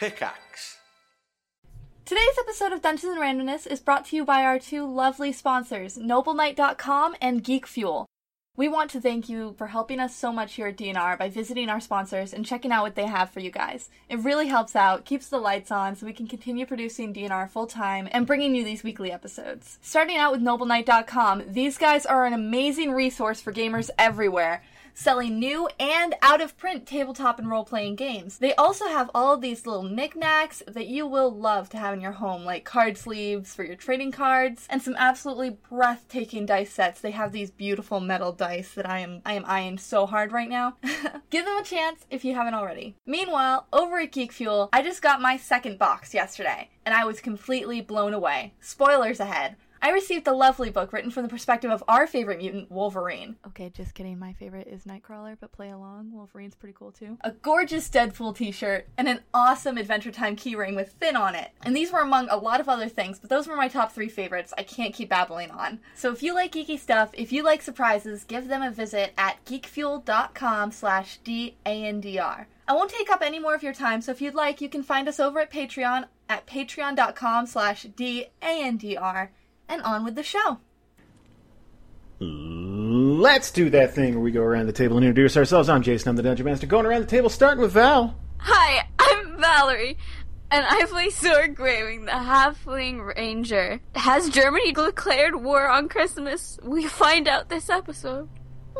Pickaxe. Today's episode of Dungeons and Randomness is brought to you by our two lovely sponsors, NobleKnight.com and Geek Fuel. We want to thank you for helping us so much here at DNR by visiting our sponsors and checking out what they have for you guys. It really helps out, keeps the lights on so we can continue producing DNR full time and bringing you these weekly episodes. Starting out with NobleKnight.com, these guys are an amazing resource for gamers everywhere selling new and out of print tabletop and role playing games. They also have all of these little knickknacks that you will love to have in your home, like card sleeves for your trading cards, and some absolutely breathtaking dice sets. They have these beautiful metal dice that I am I am eyeing so hard right now. Give them a chance if you haven't already. Meanwhile, over at Geek Fuel, I just got my second box yesterday, and I was completely blown away. Spoilers ahead. I received a lovely book written from the perspective of our favorite mutant, Wolverine. Okay, just kidding. My favorite is Nightcrawler, but play along. Wolverine's pretty cool too. A gorgeous Deadpool t shirt, and an awesome Adventure Time keyring with Finn on it. And these were among a lot of other things, but those were my top three favorites. I can't keep babbling on. So if you like geeky stuff, if you like surprises, give them a visit at geekfuel.com slash D-A-N-D-R. I won't take up any more of your time, so if you'd like, you can find us over at Patreon at patreon.com slash D-A-N-D-R and on with the show. Let's do that thing where we go around the table and introduce ourselves. I'm Jason, I'm the Dungeon Master. Going around the table, starting with Val. Hi, I'm Valerie, and I play Sora Greywing, the Halfling Ranger. Has Germany declared war on Christmas? We find out this episode.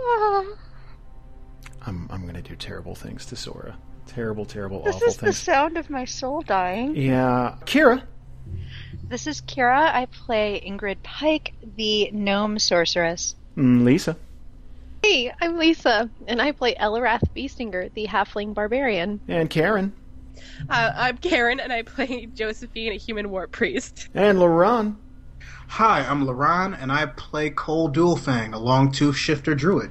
I'm, I'm going to do terrible things to Sora. Terrible, terrible, This awful is the sound of my soul dying. Yeah. Kira. This is Kira. I play Ingrid Pike, the gnome sorceress. Mm, Lisa. Hey, I'm Lisa, and I play Eliwrath Beestinger, the halfling barbarian. And Karen. Uh, I'm Karen, and I play Josephine, a human war priest. And La'Ron. Hi, I'm La'Ron, and I play Coal Dualfang, a long tooth shifter druid.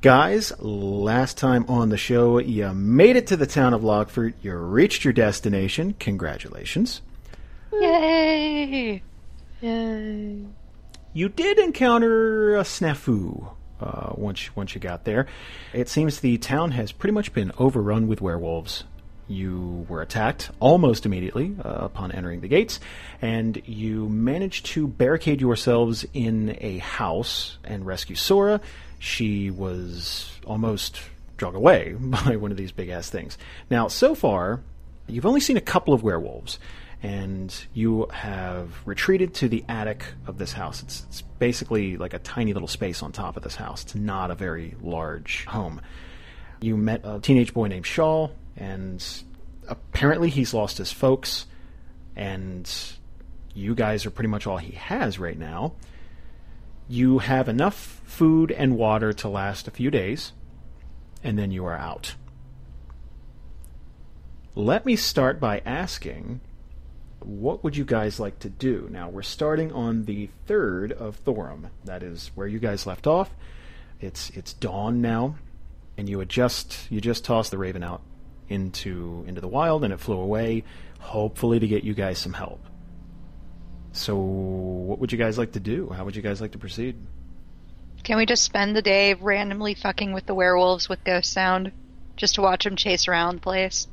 Guys, last time on the show, you made it to the town of Lockfort. You reached your destination. Congratulations. Yay! Yay. You did encounter a snafu uh, once once you got there. It seems the town has pretty much been overrun with werewolves. You were attacked almost immediately uh, upon entering the gates, and you managed to barricade yourselves in a house and rescue Sora. She was almost drug away by one of these big ass things. Now, so far, you've only seen a couple of werewolves and you have retreated to the attic of this house. It's, it's basically like a tiny little space on top of this house. It's not a very large home. You met a teenage boy named Shaw, and apparently he's lost his folks, and you guys are pretty much all he has right now. You have enough food and water to last a few days, and then you are out. Let me start by asking what would you guys like to do? Now, we're starting on the 3rd of Thorum. That is where you guys left off. It's it's dawn now, and you had just you just tossed the raven out into into the wild and it flew away, hopefully to get you guys some help. So, what would you guys like to do? How would you guys like to proceed? Can we just spend the day randomly fucking with the werewolves with Ghost Sound? Just to watch them chase around the place?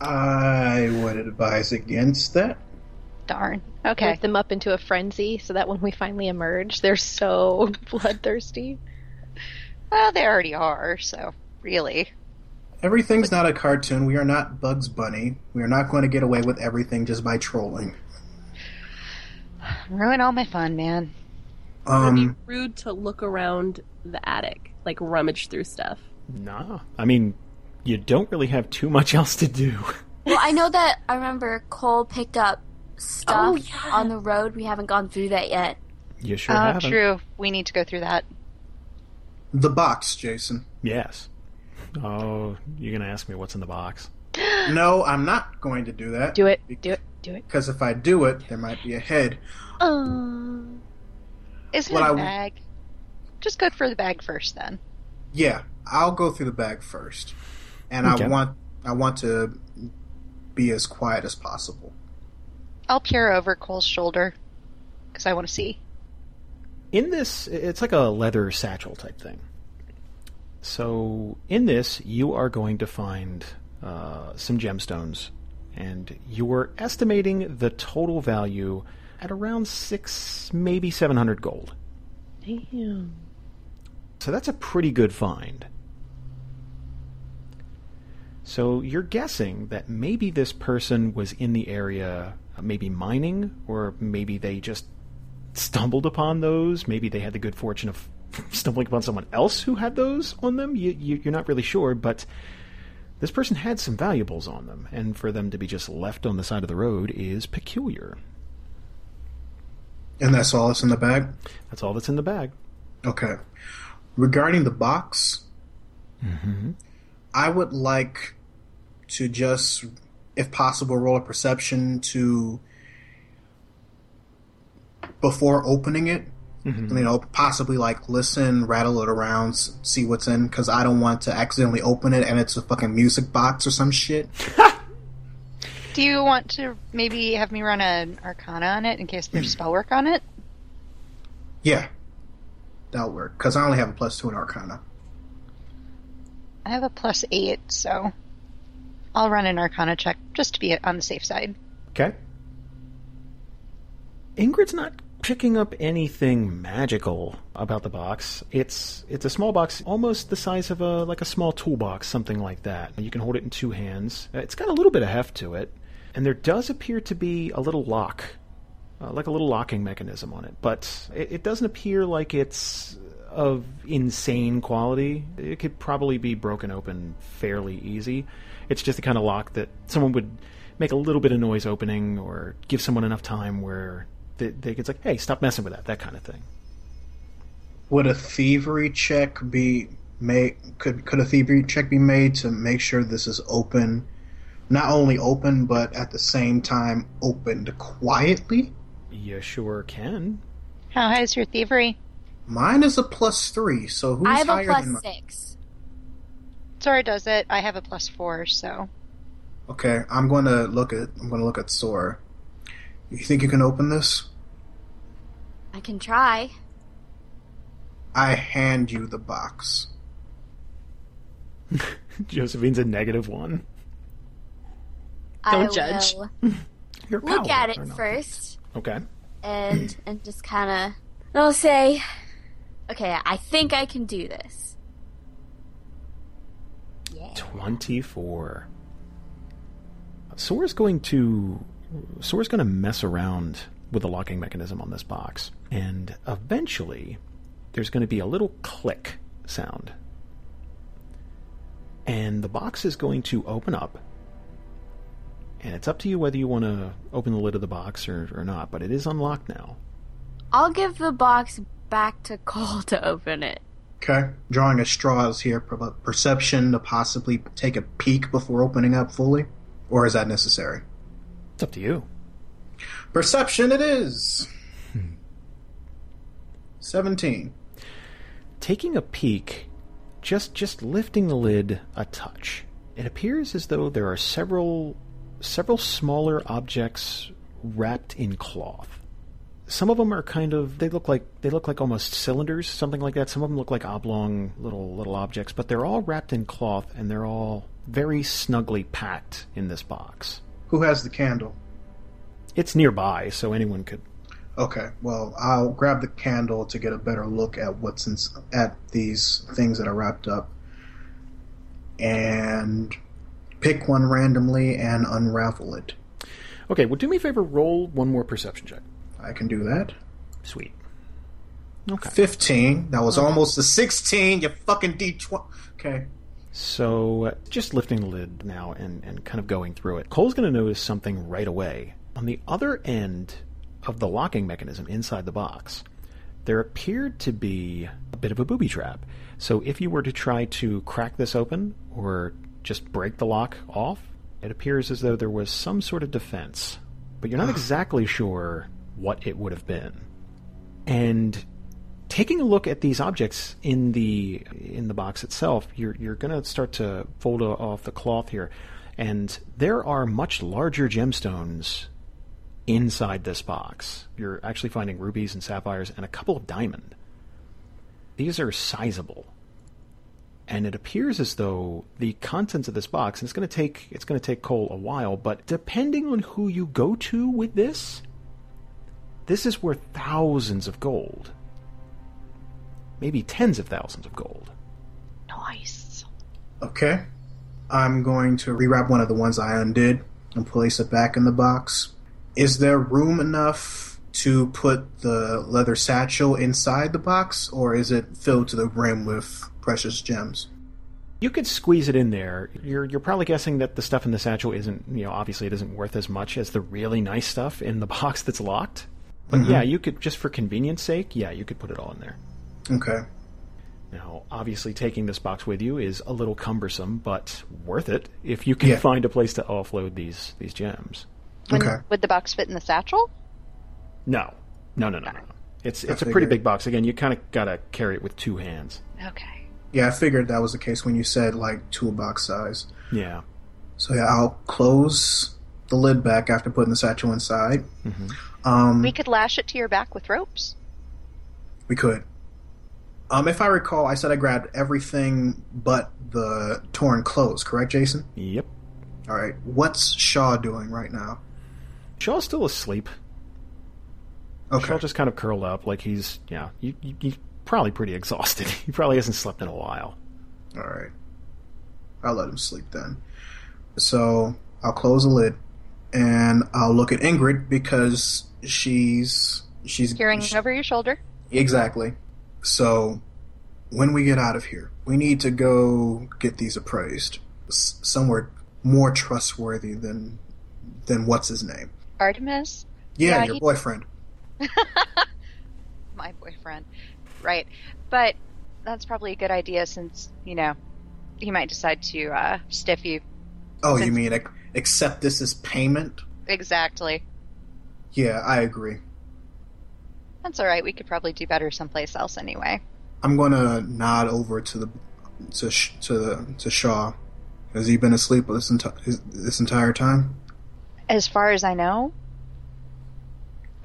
I would advise against that. Darn. Okay. Work them up into a frenzy so that when we finally emerge, they're so bloodthirsty. Well, they already are, so really. Everything's not a cartoon. We are not Bugs Bunny. We are not going to get away with everything just by trolling. Ruin all my fun, man. It would Um, be rude to look around the attic, like rummage through stuff. Nah. I mean, you don't really have too much else to do. Well, I know that I remember Coal picked up stuff Oh, yeah. on the road. We haven't gone through that yet. You sure oh, haven't. true. We need to go through that. the box, Jason. Yes. Oh, you're gonna ask me what's in the box? No, I'm not going to do that. Do it, do it, do it. Because if I do it, there might be a head. Um, Isn't What it a I- bag? Just go for the bag first, then. Yeah, I'll go through the bag first, and Okay. I want I want to be as quiet as possible. I'll peer over Coal's shoulder because I want to see. in this it's like a leather satchel type thing so in this you are going to find uh, some gemstones and you're estimating the total value at around six, maybe 700 gold. Damn. So that's a pretty good find. So you're guessing that maybe this person was in the area, uh, maybe mining, or maybe they just stumbled upon those. Maybe they had the good fortune of stumbling upon someone else who had those on them. You, you, you're not really sure, but this person had some valuables on them, and for them to be just left on the side of the road is peculiar. And that's all that's in the bag? That's all that's in the bag. Okay. Regarding the box, Mm-hmm. I would like to just, if possible, roll a perception to before opening it. Mm-hmm. You know, possibly like listen, rattle it around, see what's in, because I don't want to accidentally open it and it's a fucking music box or some shit. Do you want to maybe have me run an Arcana on it in case there's hmm. spell work on it? Yeah, that'll work, because I only have a plus two in Arcana. I have a plus eight, so I'll run an Arcana check just to be on the safe side. Okay. Ingrid's not picking up anything magical about the box. It's it's a small box, almost the size of a like a small toolbox, something like that. You can hold it in two hands. Uh, It's got a little bit of heft to it, and there does appear to be a little lock, uh, like a little locking mechanism on it. But it, it doesn't appear like it's of insane quality. It could probably be broken open fairly easy. It's just the kind of lock that someone would make a little bit of noise opening or give someone enough time where they, they could say, hey, stop messing with that, that kind of thing. Would a thievery check be made? Could could a thievery check be made to make sure this is open, not only open but at the same time opened quietly? You sure can. How high is your thievery? Mine is a plus three, so who's I have a higher plus than mine? six. Sora does it. I have a plus four, so Okay, I'm going to look at I'm going to look at Sora. You think you can open this? I can try. I hand you the box. Josephine's a negative one. Don't judge. Your look at it first Okay. and and just kind of. I'll say, okay, I think I can do this. Yeah. 24. Sora's going to Sora's going to mess around with the locking mechanism on this box, and eventually there's going to be a little click sound, and the box is going to open up. And it's up to you whether you want to open the lid of the box or, or not, but it is unlocked now. I'll give the box back to Coal to open it. Okay, drawing at straws here. Perception to possibly take a peek before opening up fully, or is that necessary? It's up to you. Perception it is. Seventeen. Taking a peek, just just lifting the lid a touch, it appears as though there are several several smaller objects wrapped in cloth. Some of them are kind of they look like they look like almost cylinders, something like that. Some of them look like oblong little little objects, but they're all wrapped in cloth and they're all very snugly packed in this box. Who has the candle? It's nearby, so anyone could Okay, well, I'll grab the candle to get a better look at what's in, at these things that are wrapped up, and pick one randomly and unravel it. Okay, well do me a favor, roll one more perception check. I can do that. Sweet. Okay. Fifteen. That was almost a sixteen. You fucking d twenty. Okay. So, uh, just lifting the lid now and, and kind of going through it, Coal's going to notice something right away. On the other end of the locking mechanism inside the box, there appeared to be a bit of a booby trap. So, if you were to try to crack this open or just break the lock off, it appears as though there was some sort of defense. But you're not exactly sure what it would have been. And taking a look at these objects in the in the box itself, you're you're going to start to fold off the cloth here, and there are much larger gemstones inside this box. You're actually finding rubies and sapphires and a couple of diamond. These are sizable. and it appears as though the contents of this box, and it's going to take it's going to take Coal a while, but depending on who you go to with this, this is worth thousands of gold, maybe tens of thousands of gold. Nice. Okay. I'm going to rewrap one of the ones I undid and place it back in the box. Is there room enough to put the leather satchel inside the box, or is it filled to the brim with precious gems? You could squeeze it in there. You're you're probably guessing that the stuff in the satchel isn't you know obviously it isn't worth as much as the really nice stuff in the box that's locked. But yeah, mm-hmm. you could just for convenience sake, yeah, you could put it all in there. Okay. Now, obviously, taking this box with you is a little cumbersome, but worth it if you can Yeah. find a place to offload these these gems. When- Okay. Would the box fit in the satchel? No, no, no, no, no. no. It's I it's a pretty big box. Again, you kind of gotta carry it with two hands. Okay. Yeah, I figured that was the case when you said like toolbox size. Yeah. So yeah, I'll close the lid back after putting the satchel inside. Mm-hmm. Um, We could lash it to your back with ropes. We could. Um, if I recall, I said I grabbed everything but the torn clothes. Correct, Jason? Yep. All right. What's Shaw doing right now? Shaw's still asleep. Okay. Shaw just kind of curled up, like he's yeah. You, you, he's probably pretty exhausted. he probably hasn't slept in a while. All right. I'll let him sleep then. So I'll close the lid, and I'll look at Ingrid because she's she's Peering she- over your shoulder. Exactly. So, when we get out of here, we need to go get these appraised S- somewhere more trustworthy than than what's his name. Artemis, Yeah, Yeah, your he- boyfriend. my boyfriend. Right. But that's probably a good idea since, you know, he might decide to uh, stiff you. Oh, you mean accept this as payment? Exactly. Yeah, I agree. That's all right. We could probably do better someplace else anyway. I'm gonna nod over to the to to to Shaw. Has he been asleep this enti- this entire time? As far as I know,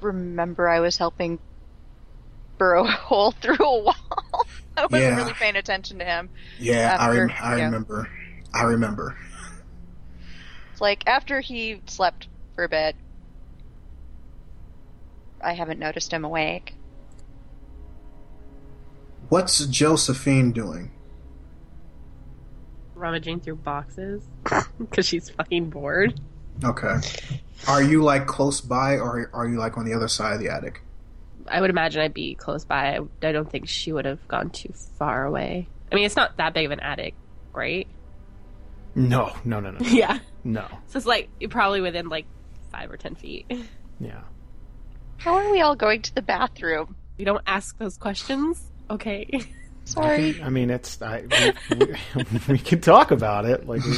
remember I was helping burrow a hole through a wall. I wasn't Yeah. really paying attention to him. Yeah, I, rem- I yeah. remember. I remember. It's like after he slept for a bit, I haven't noticed him awake. What's Josephine doing? Rummaging through boxes because she's fucking bored. Okay. Are you like close by, or are you like on the other side of the attic? I would imagine I'd be close by. I, I don't think she would have gone too far away. I mean, it's not that big of an attic, right? No, no, no, no, no. Yeah. no. So it's like you're probably within like five or ten feet. Yeah. How are we all going to the bathroom? We don't ask those questions. Okay. Sorry. I mean, it's I, we, we, we can talk about it. Like, we,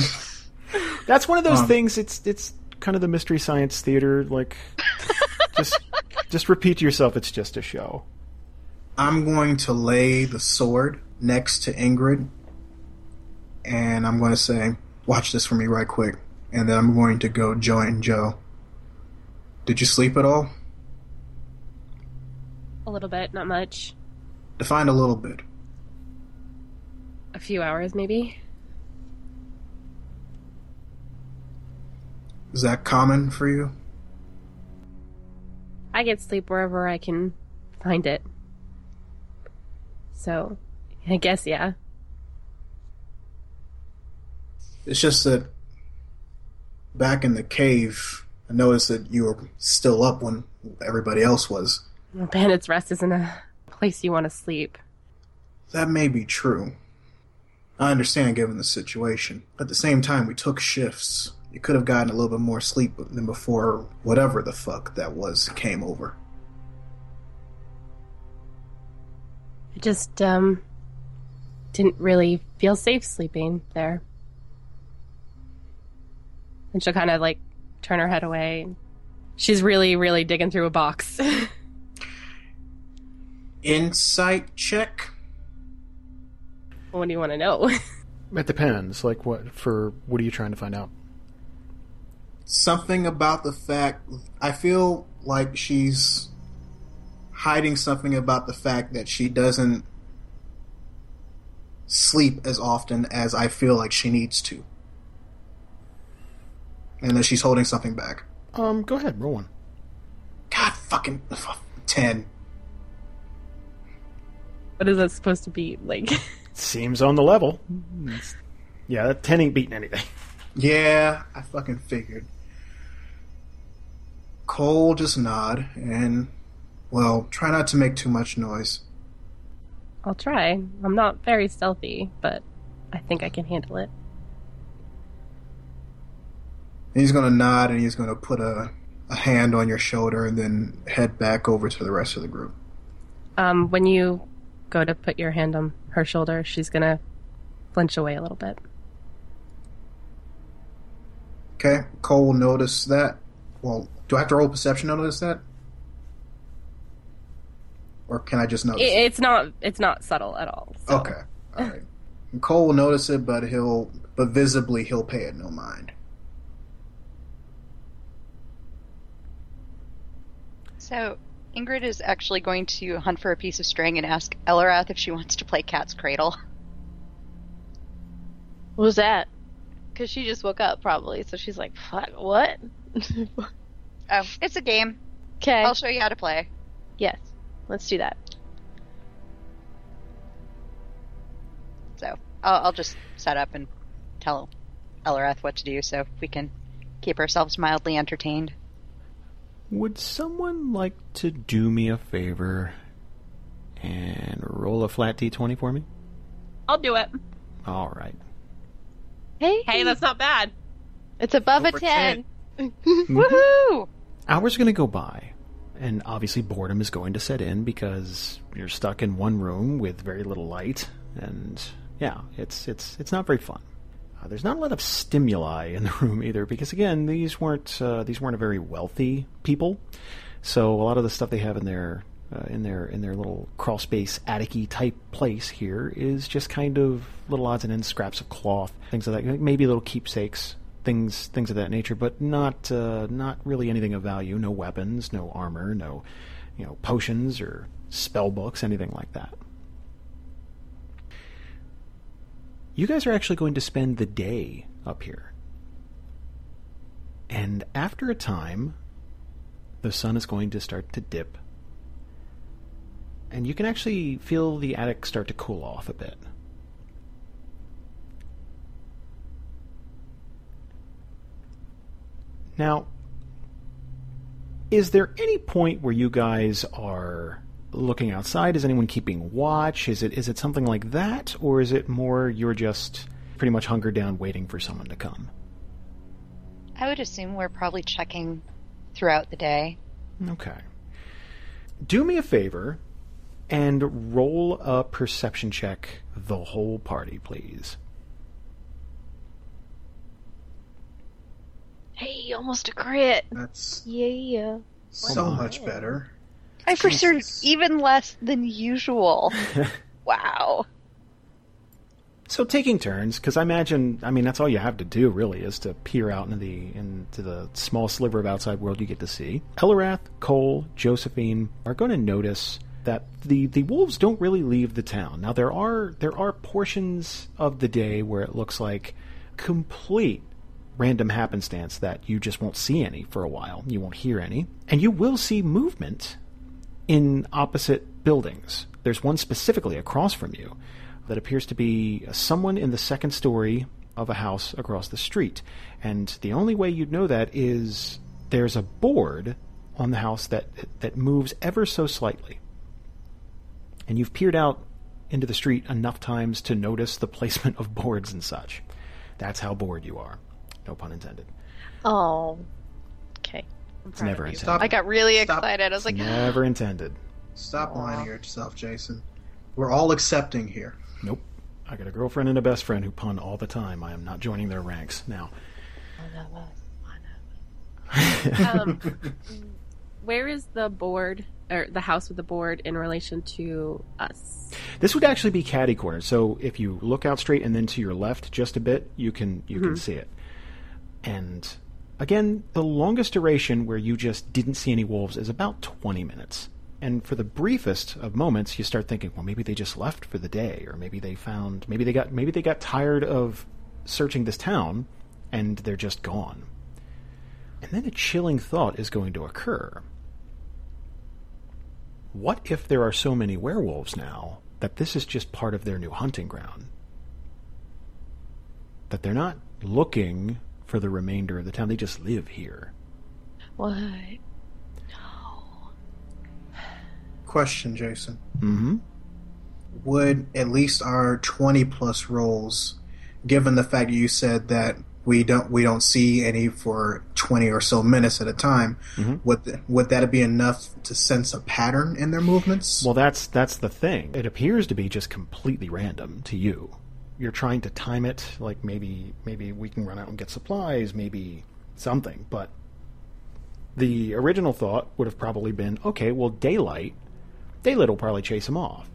that's one of those Um, things. It's it's kind of the mystery science theater. Like, just just repeat to yourself. It's just a show. I'm going to lay the sword next to Ingrid, and I'm going to say, "Watch this for me, right quick," and then I'm going to go join Joe. Did you sleep at all? A little bit, not much. Define a little bit. A few hours, maybe. Is that common for you? I get sleep wherever I can find it. So, I guess yeah. It's just that back in the cave, I noticed that you were still up when everybody else was. Bandit's Rest isn't a place you want to sleep. That may be true. I understand given the situation. At the same time, we took shifts. You could have gotten a little bit more sleep than before whatever the fuck that was came over. I just um didn't really feel safe sleeping there. And she'll kind of like turn her head away. She's really, really digging through a box. Insight check? what do you want to know? It depends. Like, what for? What are you trying to find out? Something about the fact. I feel like she's hiding something about the fact that she doesn't sleep as often as I feel like she needs to. And that she's holding something back. Um, go ahead, roll one. God fucking ten. What is that supposed to be like? Seems on the level. It's- yeah, that ten ain't beating anything. Yeah, I fucking figured. Coal just nod and, well, try not to make too much noise. I'll try. I'm not very stealthy, but I think I can handle it. And he's gonna nod and he's gonna put a, a hand on your shoulder and then head back over to the rest of the group. Um, when you go to put your hand on her shoulder, she's gonna flinch away a little bit. Okay, Coal will notice that. Well, do I have to roll perception to notice that? Or can I just notice It, it? it's not. It's not subtle at all. so- Okay, alright. Coal will notice it, but he'll, but visibly he'll pay it no mind. So Ingrid is actually going to hunt for a piece of string and ask Elrath if she wants to play Cat's Cradle. What was that? Because she just woke up, probably. So she's like, "Fuck, what?" Oh, it's a game. Okay. I'll show you how to play. Yes. Let's do that. So I'll, I'll just set up and tell Elrath what to do so we can keep ourselves mildly entertained. Would someone like to do me a favor and roll a flat d20 for me? I'll do it. All right. Hey, Hey, that's not bad. it's above a Over 10. Mhm. Woohoo! Hours are going to go by, and obviously boredom is going to set in because you're stuck in one room with very little light, and yeah, it's it's it's not very fun. Uh, there's not a lot of stimuli in the room either because again, these weren't uh, these weren't a very wealthy people, so a lot of the stuff they have in their uh, in their in their little crawl space attic type place here is just kind of little odds and ends, scraps of cloth, things like that, maybe little keepsakes, things things of that nature, but not uh, not really anything of value. No weapons, no armor, no you know potions or spell books, anything like that. You guys are actually going to spend the day up here. And after a time, the sun is going to start to dip. And you can actually feel the attic start to cool off a bit. Now, is there any point where you guys are looking outside? Is anyone keeping watch? Is it is it something like that, or is it more you're just pretty much hunkered down waiting for someone to come? I would assume we're probably checking throughout the day. Okay. Do me a favor and roll a perception check, the whole party, please. Hey, almost a crit. That's Yeah. so much better. I pursued Jesus. even less than usual. wow. So taking turns, because I imagine, I mean, that's all you have to do really is to peer out into the into the small sliver of outside world you get to see. Eliwrath, Cole, Josephine are going to notice that the the wolves don't really leave the town. Now there are there are portions of the day where it looks like complete random happenstance that you just won't see any for a while. You won't hear any, and you will see movement in opposite buildings. There's one specifically across from you that appears to be someone in the second story of a house across the street. And the only way you'd know that is there's a board on the house that that moves ever so slightly. And you've peered out into the street enough times to notice the placement of boards and such. That's how bored you are. No pun intended. Oh. Okay. It's never intended. Stop. I got really Stop. excited. I was like, Never intended. Stop lying to yourself, Jason. We're all accepting here. Nope. I got a girlfriend and a best friend who pun all the time. I am not joining their ranks now. Um, where is the board or the house with the board in relation to us? This would actually be caddy corner. So if you look out straight and then to your left just a bit, you can you can see it. And again, the longest duration where you just didn't see any wolves is about 20 minutes. And for the briefest of moments, you start thinking, well, maybe they just left for the day, or maybe they found, maybe they got, maybe they got tired of searching this town, and they're just gone. And then a chilling thought is going to occur. What if there are so many werewolves now that this is just part of their new hunting ground? That they're not looking for the remainder of the town, they just live here. What? No. Question, Jason. Mm-hmm. Would at least our twenty plus rolls, given the fact you said that we don't we don't see any for twenty or so minutes at a time, Mhm. would would that be enough to sense a pattern in their movements? Well, that's that's the thing. It appears to be just completely random to you. You're trying to time it, like maybe maybe we can run out and get supplies, maybe something. But the original thought would have probably been, okay, well, daylight, daylight will probably chase him off,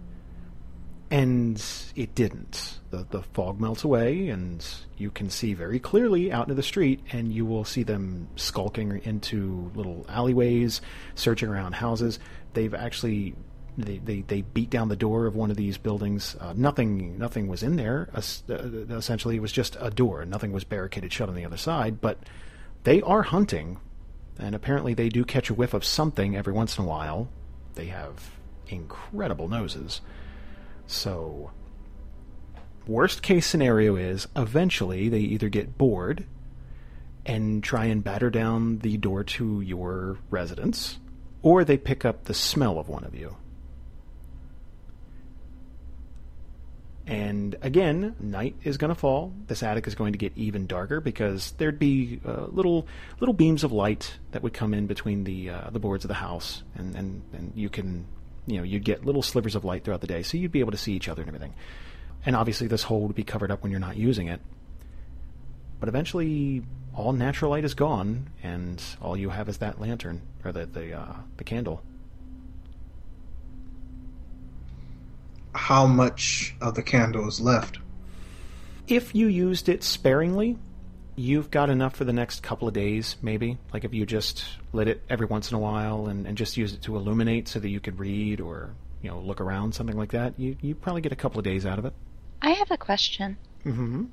and it didn't. The the fog melts away, and you can see very clearly out into the street, and you will see them skulking into little alleyways, searching around houses. They've actually they, they, they beat down the door of one of these buildings. Uh, nothing nothing was in there. Uh, essentially, it was just a door. Nothing was barricaded shut on the other side. But they are hunting, and apparently they do catch a whiff of something every once in a while. They have incredible noses. So, worst case scenario is eventually they either get bored and try and batter down the door to your residence, or they pick up the smell of one of you. And again, night is going to fall. This attic is going to get even darker because there'd be uh, little little beams of light that would come in between the uh, the boards of the house, and, and and you can you know you'd get little slivers of light throughout the day, so you'd be able to see each other and everything. And obviously, this hole would be covered up when you're not using it. But eventually, all natural light is gone, and all you have is that lantern or the the uh, the candle. How much of the candle is left? If you used it sparingly, you've got enough for the next couple of days, maybe. Like if you just lit it every once in a while and, and just used it to illuminate so that you could read or you know look around, something like that. You you probably get a couple of days out of it. I have a question. Mm-hmm.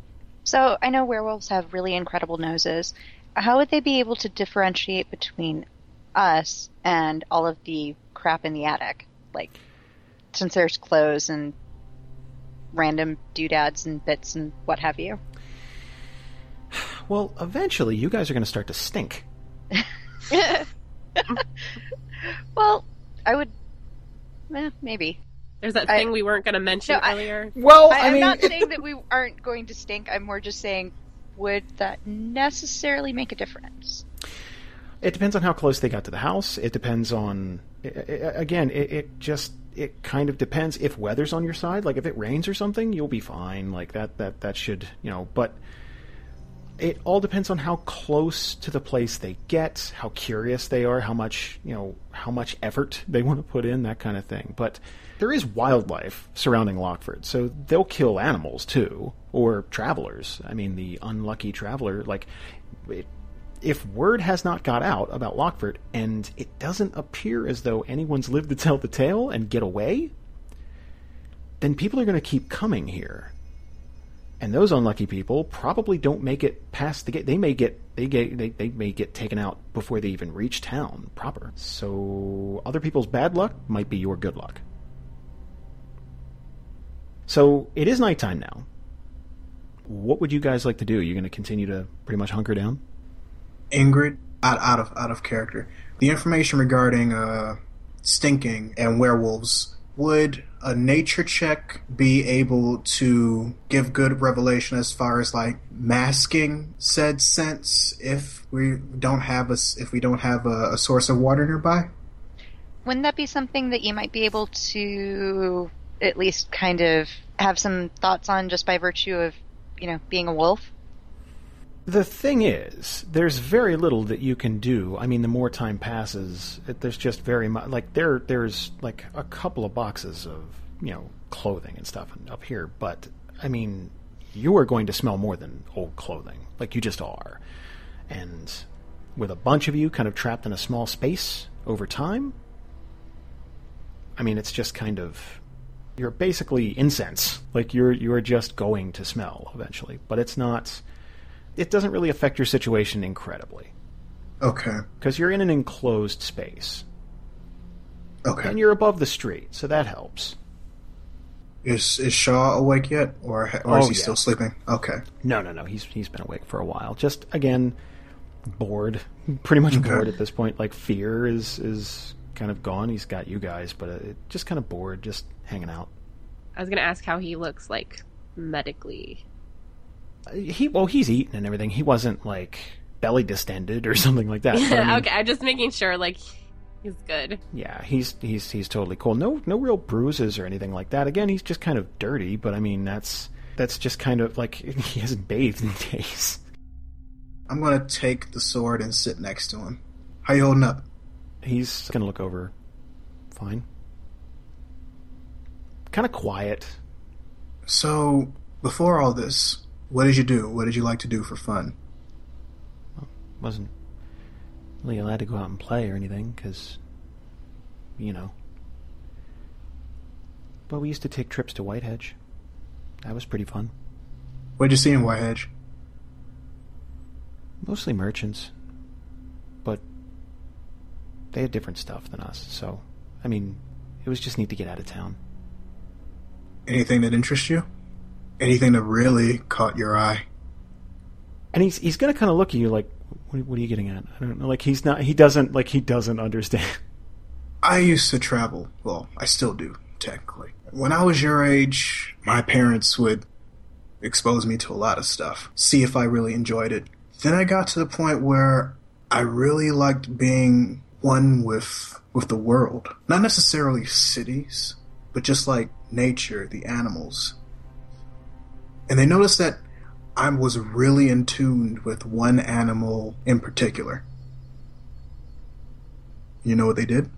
So I know werewolves have really incredible noses. How would they be able to differentiate between us and all of the crap in the attic? Like, since there's clothes and random doodads and bits and what have you. Well, eventually, you guys are going to start to stink. Well, I would. Eh, maybe. There's that I- thing we weren't going to mention No, I- earlier. Well, I, am not saying that we aren't going to stink. I'm more just saying, would that necessarily make a difference? It depends on how close they got to the house. It depends on i- i- again. It, it just it kind of depends if weather's on your side. Like if it rains or something, you'll be fine. Like that that that should you know. But it all depends on how close to the place they get, how curious they are, how much you know, how much effort they want to put in, that kind of thing. But there is wildlife surrounding Lockfort, so they'll kill animals too, or travelers. I mean, the unlucky traveler, like. It, if word has not got out about Lockfort and it doesn't appear as though anyone's lived to tell the tale and get away, then people are going to keep coming here. And those unlucky people probably don't make it past the gate. They may get they get they, they may get taken out before they even reach town proper. So other people's bad luck might be your good luck. So it is nighttime now. What would you guys like to do? You're going to continue to pretty much hunker down? Ingrid, out, out of out of character. The information regarding uh, stinking and werewolves would a nature check be able to give good revelation as far as like masking said sense if we don't have a if we don't have a, a source of water nearby? Wouldn't that be something that you might be able to at least kind of have some thoughts on just by virtue of, you know, being a wolf? The thing is, there's very little that you can do. I mean, the more time passes, it, there's just very much like there. There's like a couple of boxes of you know clothing and stuff up here, but I mean, you are going to smell more than old clothing. Like you just are, and with a bunch of you kind of trapped in a small space over time, I mean, it's just kind of you're basically incense. Like you're you're just going to smell eventually, but it's not. It doesn't really affect your situation incredibly Okay. because you're in an enclosed space Okay. and you're above the street, so that helps. Is is Shaw awake yet, or or is Oh, he yeah. still sleeping? Okay. No, no, no. He's he's been awake for a while. Just again, bored. Pretty much Okay. bored at this point. Like fear is is kind of gone. He's got you guys, but uh, just kind of bored, just hanging out. I was gonna ask how he looks like medically. He well, he's eaten and everything. He wasn't like belly distended or something like that. But, I mean, okay, I'm just making sure like he's good. Yeah, he's he's he's totally cool. No no real bruises or anything like that. Again, he's just kind of dirty, but I mean that's that's just kind of like he hasn't bathed in days. I'm gonna take the sword and sit next to him. How you holding up? He's gonna look over. Fine. Kind of quiet. So, before all this, what did you do? What did you like to do for fun? Wasn't really allowed to go out and play or anything because, you know. But we used to take trips to Whitehedge. That was pretty fun. What'd you see in Whitehedge? Mostly merchants, but they had different stuff than us. So, I mean, it was just neat to get out of town. Anything that interests you? Anything that really caught your eye? And he's he's gonna kind of look at you like, what, what are you getting at? I don't know. Like he's not. He doesn't like he doesn't understand. I used to travel. Well, I still do, technically. When I was your age, my parents would expose me to a lot of stuff, see if I really enjoyed it. Then I got to the point where I really liked being one with with the world. Not necessarily cities, but just like nature, the animals. And they noticed that I was really in tune with one animal in particular. You know what they did?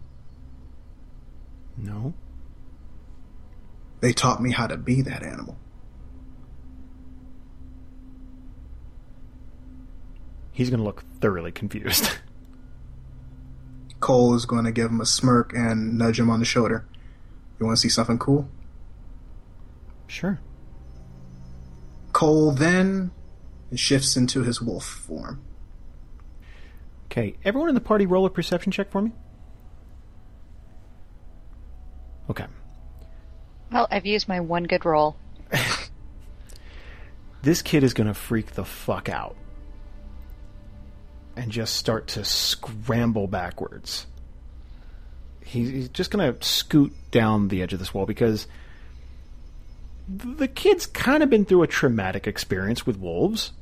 No. They taught me how to be that animal. He's gonna look thoroughly confused. Coal is going to give him a smirk and nudge him on the shoulder. You want to see something cool? sure. Coal then shifts into his wolf form. Okay. Everyone in the party, roll a perception check for me. Okay. Well, I've used my one good roll. This kid is gonna freak the fuck out. And just start to scramble backwards. He's, he's just gonna scoot down the edge of this wall because the kid's kind of been through a traumatic experience with wolves.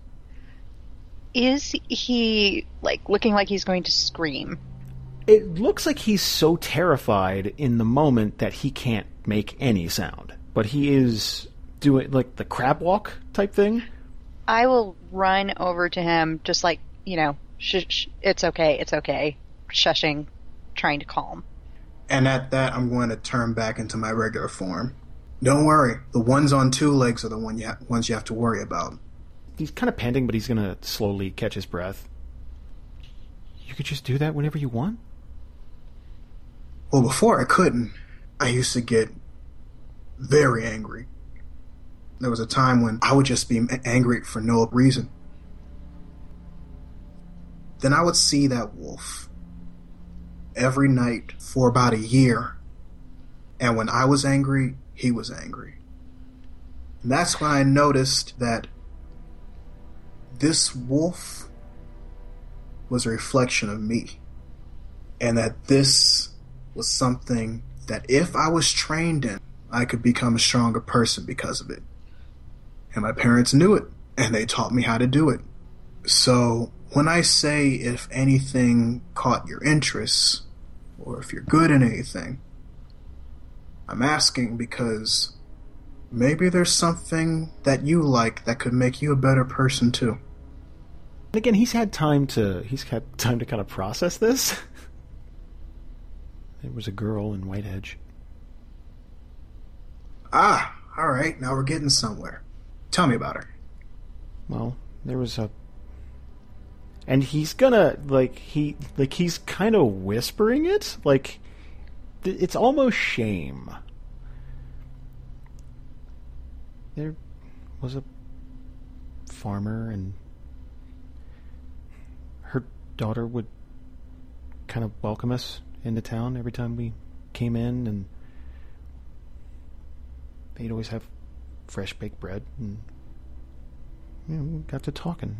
Is he like looking like he's going to scream? It looks like he's so terrified in the moment that he can't make any sound. But he is doing like the crab walk type thing. I will run over to him, just like you know, sh- sh- it's okay, it's okay, shushing, trying to calm. And at that, I'm going to turn back into my regular form. Don't worry, the ones on two legs are the one you ha- ones you have to worry about. He's kind of panting, but he's gonna slowly catch his breath. You could just do that whenever you want. Well, before I couldn't, I used to get very angry. There was a time when I would just be angry for no reason. Then I would see that wolf every night for about a year. And when I was angry, he was angry. And that's when I noticed that this wolf was a reflection of me. And that this was something that if I was trained in, I could become a stronger person because of it. And my parents knew it, and they taught me how to do it. So when I say if anything caught your interest, or if you're good in anything, I'm asking because maybe there's something that you like that could make you a better person too. And again, he's had time to he's had time to kind of process this. There was a girl in Whitehedge. Ah, all right, now we're getting somewhere. Tell me about her. Well, there was a and he's gonna like he like he's kind of whispering it like it's almost shame. There was a farmer, and her daughter would kind of welcome us into town every time we came in, and they'd always have fresh baked bread, and you know, we got to talking.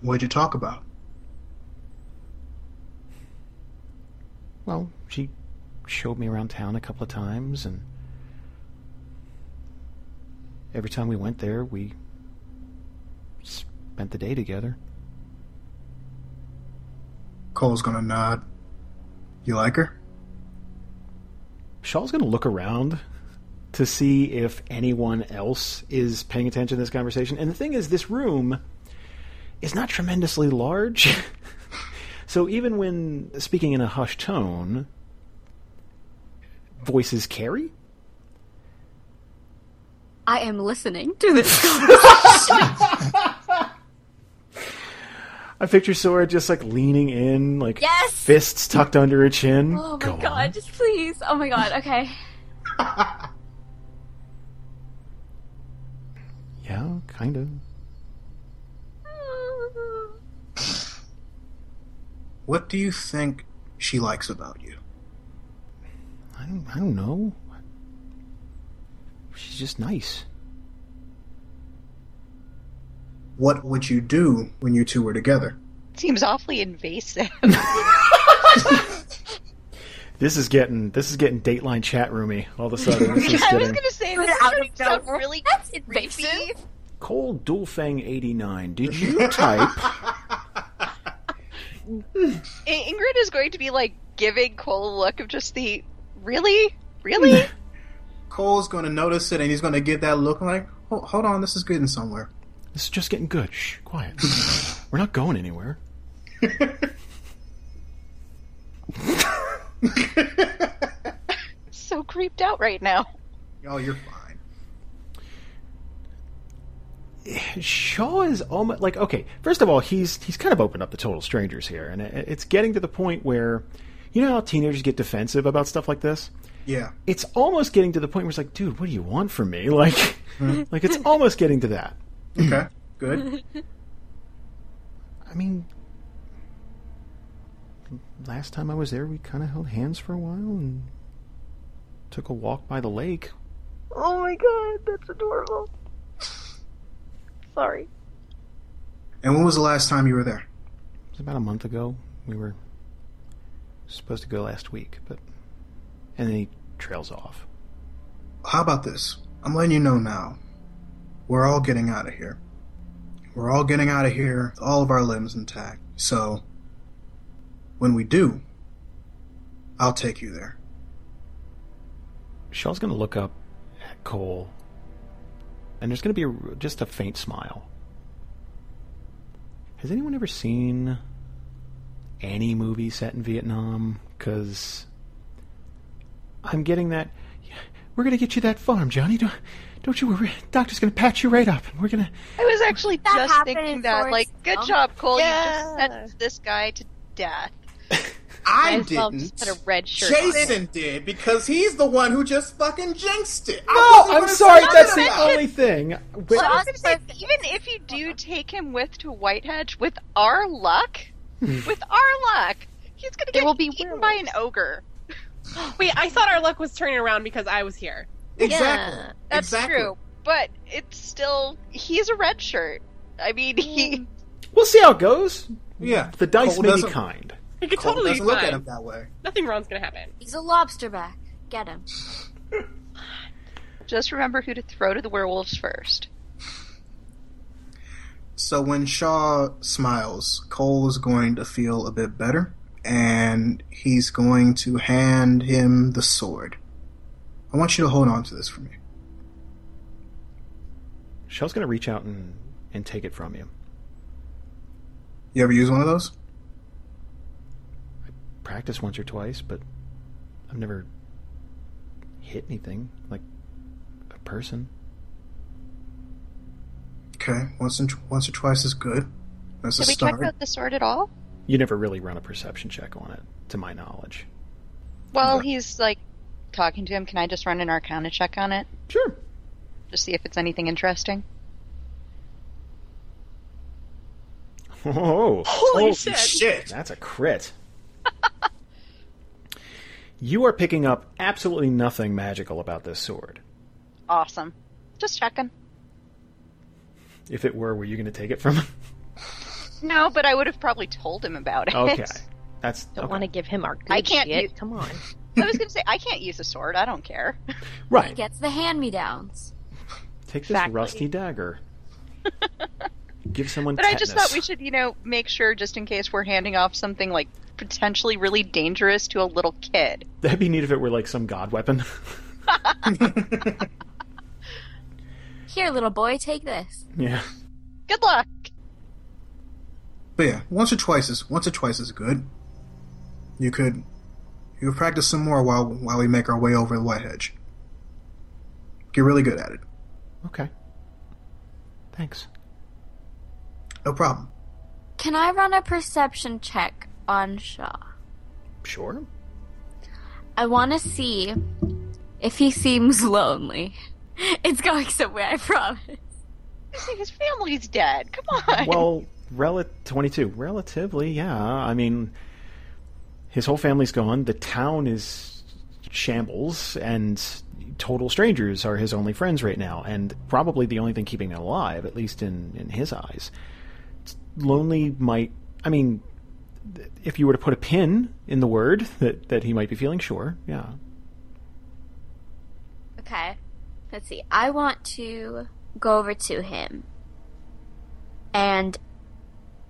What'd you talk about? Well, she showed me around town a couple of times, and every time we went there, we spent the day together. Coal's gonna nod. You like her? Shaw's to look around to see if anyone else is paying attention to this conversation. And the thing is, this room is not tremendously large. so even when speaking in a hushed tone, voices carry. I am listening to this conversation. I picture Sora just like leaning in, like Yes! fists tucked under her chin. oh my Go god, on. just please. Oh my god, okay. Yeah, kind of. What do you think she likes about you? I don't, I don't know. She's just nice. What would you do when you two were together? Seems awfully invasive. This is getting this is getting Dateline chat roomy all of a sudden. This is I was getting gonna say Put this it out is of sound nowhere. really That's creepy. invasive. Coal Dualfang eighty nine. Did you type? I- Ingrid is going to be like giving Coal a look of just the really, really. Coal's gonna notice it and he's gonna give that look like, "Ho- hold on, this is getting somewhere. This is just getting good. Shh, quiet. We're not going anywhere. so creeped out right now. oh, you're fine. Shaw is almost like okay. First of all, he's he's kind of opened up the total strangers here, and it, it's getting to the point where, you know how teenagers get defensive about stuff like this. Yeah. It's almost getting to the point where it's like, dude, what do you want from me? Like, hmm. like it's almost getting to that. Okay. Good. I mean, last time I was there, we kind of held hands for a while and took a walk by the lake. Oh my god, that's adorable. Sorry. And when was the last time you were there? It was about a month ago. We were supposed to go last week, but and then he trails off. How about this? I'm letting you know now. We're all getting out of here. We're all getting out of here, all of our limbs intact. So, when we do, I'll take you there. Shaw's going to look up at Coal, and there's going to be a, just a faint smile. Has anyone ever seen any movie set in Vietnam? Because I'm getting that. We're going to get you that farm, Johnny. Don't, don't you worry. Doctor's going to patch you right up, and we're going to. I was actually That just thinking that. Like, good job, Coal. You just sentenced this guy to death. I Might didn't. put a red shirt on. Jason did because he's the one who just fucking jinxed it. No, I'm sorry. That's the nothing about only thing. But- Well, I was Just gonna say, perfect. even if you do take him with to Whitehedge, with our luck, hmm. with our luck, he's gonna There get will be eaten by an ogre. Wait, I thought our luck was turning around because I was here. Exactly. Yeah, That's exactly. true, but it's still he's a red shirt. I mean, he hmm. We'll see how it goes. Yeah. The dice Coal may be kind. It could Coal totally doesn't look fine. at him that way. Nothing wrong's gonna happen. He's a lobster back. Get him. just remember who to throw to the werewolves first. So when Shaw smiles, Coal is going to feel a bit better, and he's going to hand him the sword. I want you to hold on to this for me. Shell's going to reach out and, and take it from you. You ever use one of those? Practice once or twice, but I've never hit anything like a person. Okay, once and once or twice is good. That's a Did we start. check out the sword at all? You never really run a perception check on it, to my knowledge. While he's like talking to him, can I just run an Arcana check on it? Sure. Just see if it's anything interesting. Oh, Holy Holy shit! that's a crit. You are picking up absolutely nothing magical about this sword. Awesome. Just checking. If it were, were you going to take it from him? No, but I would have probably told him about it. Okay. That's Don't okay. want to give him our good I can't shit. use- Come on. I was going to say I can't use a sword. I don't care. right. Gets the hand me downs. Take this Exactly. rusty dagger. Give someone. But I just thought we should, you know, make sure just in case we're handing off something like potentially really dangerous to a little kid. That'd be neat if it were like some god weapon. Here, little boy, take this. yeah. Good luck. But yeah, once or twice is once or twice is good. You could you could practice some more while while we make our way over the white hedge. Get really good at it. Okay. Thanks. No problem. Can I run a perception check on Shaw? Sure. I want to see if he seems lonely. It's going somewhere, I promise. His family's dead. Come on. Well, rel- 22. Relatively, yeah. I mean, his whole family's gone. The town is shambles, and total strangers are his only friends right now, and probably the only thing keeping him alive, at least in, in his eyes. Lonely might. I mean, th- if you were to put a pin in the word that, that he might be feeling, sure, yeah. Okay. Let's see. I want to go over to him. And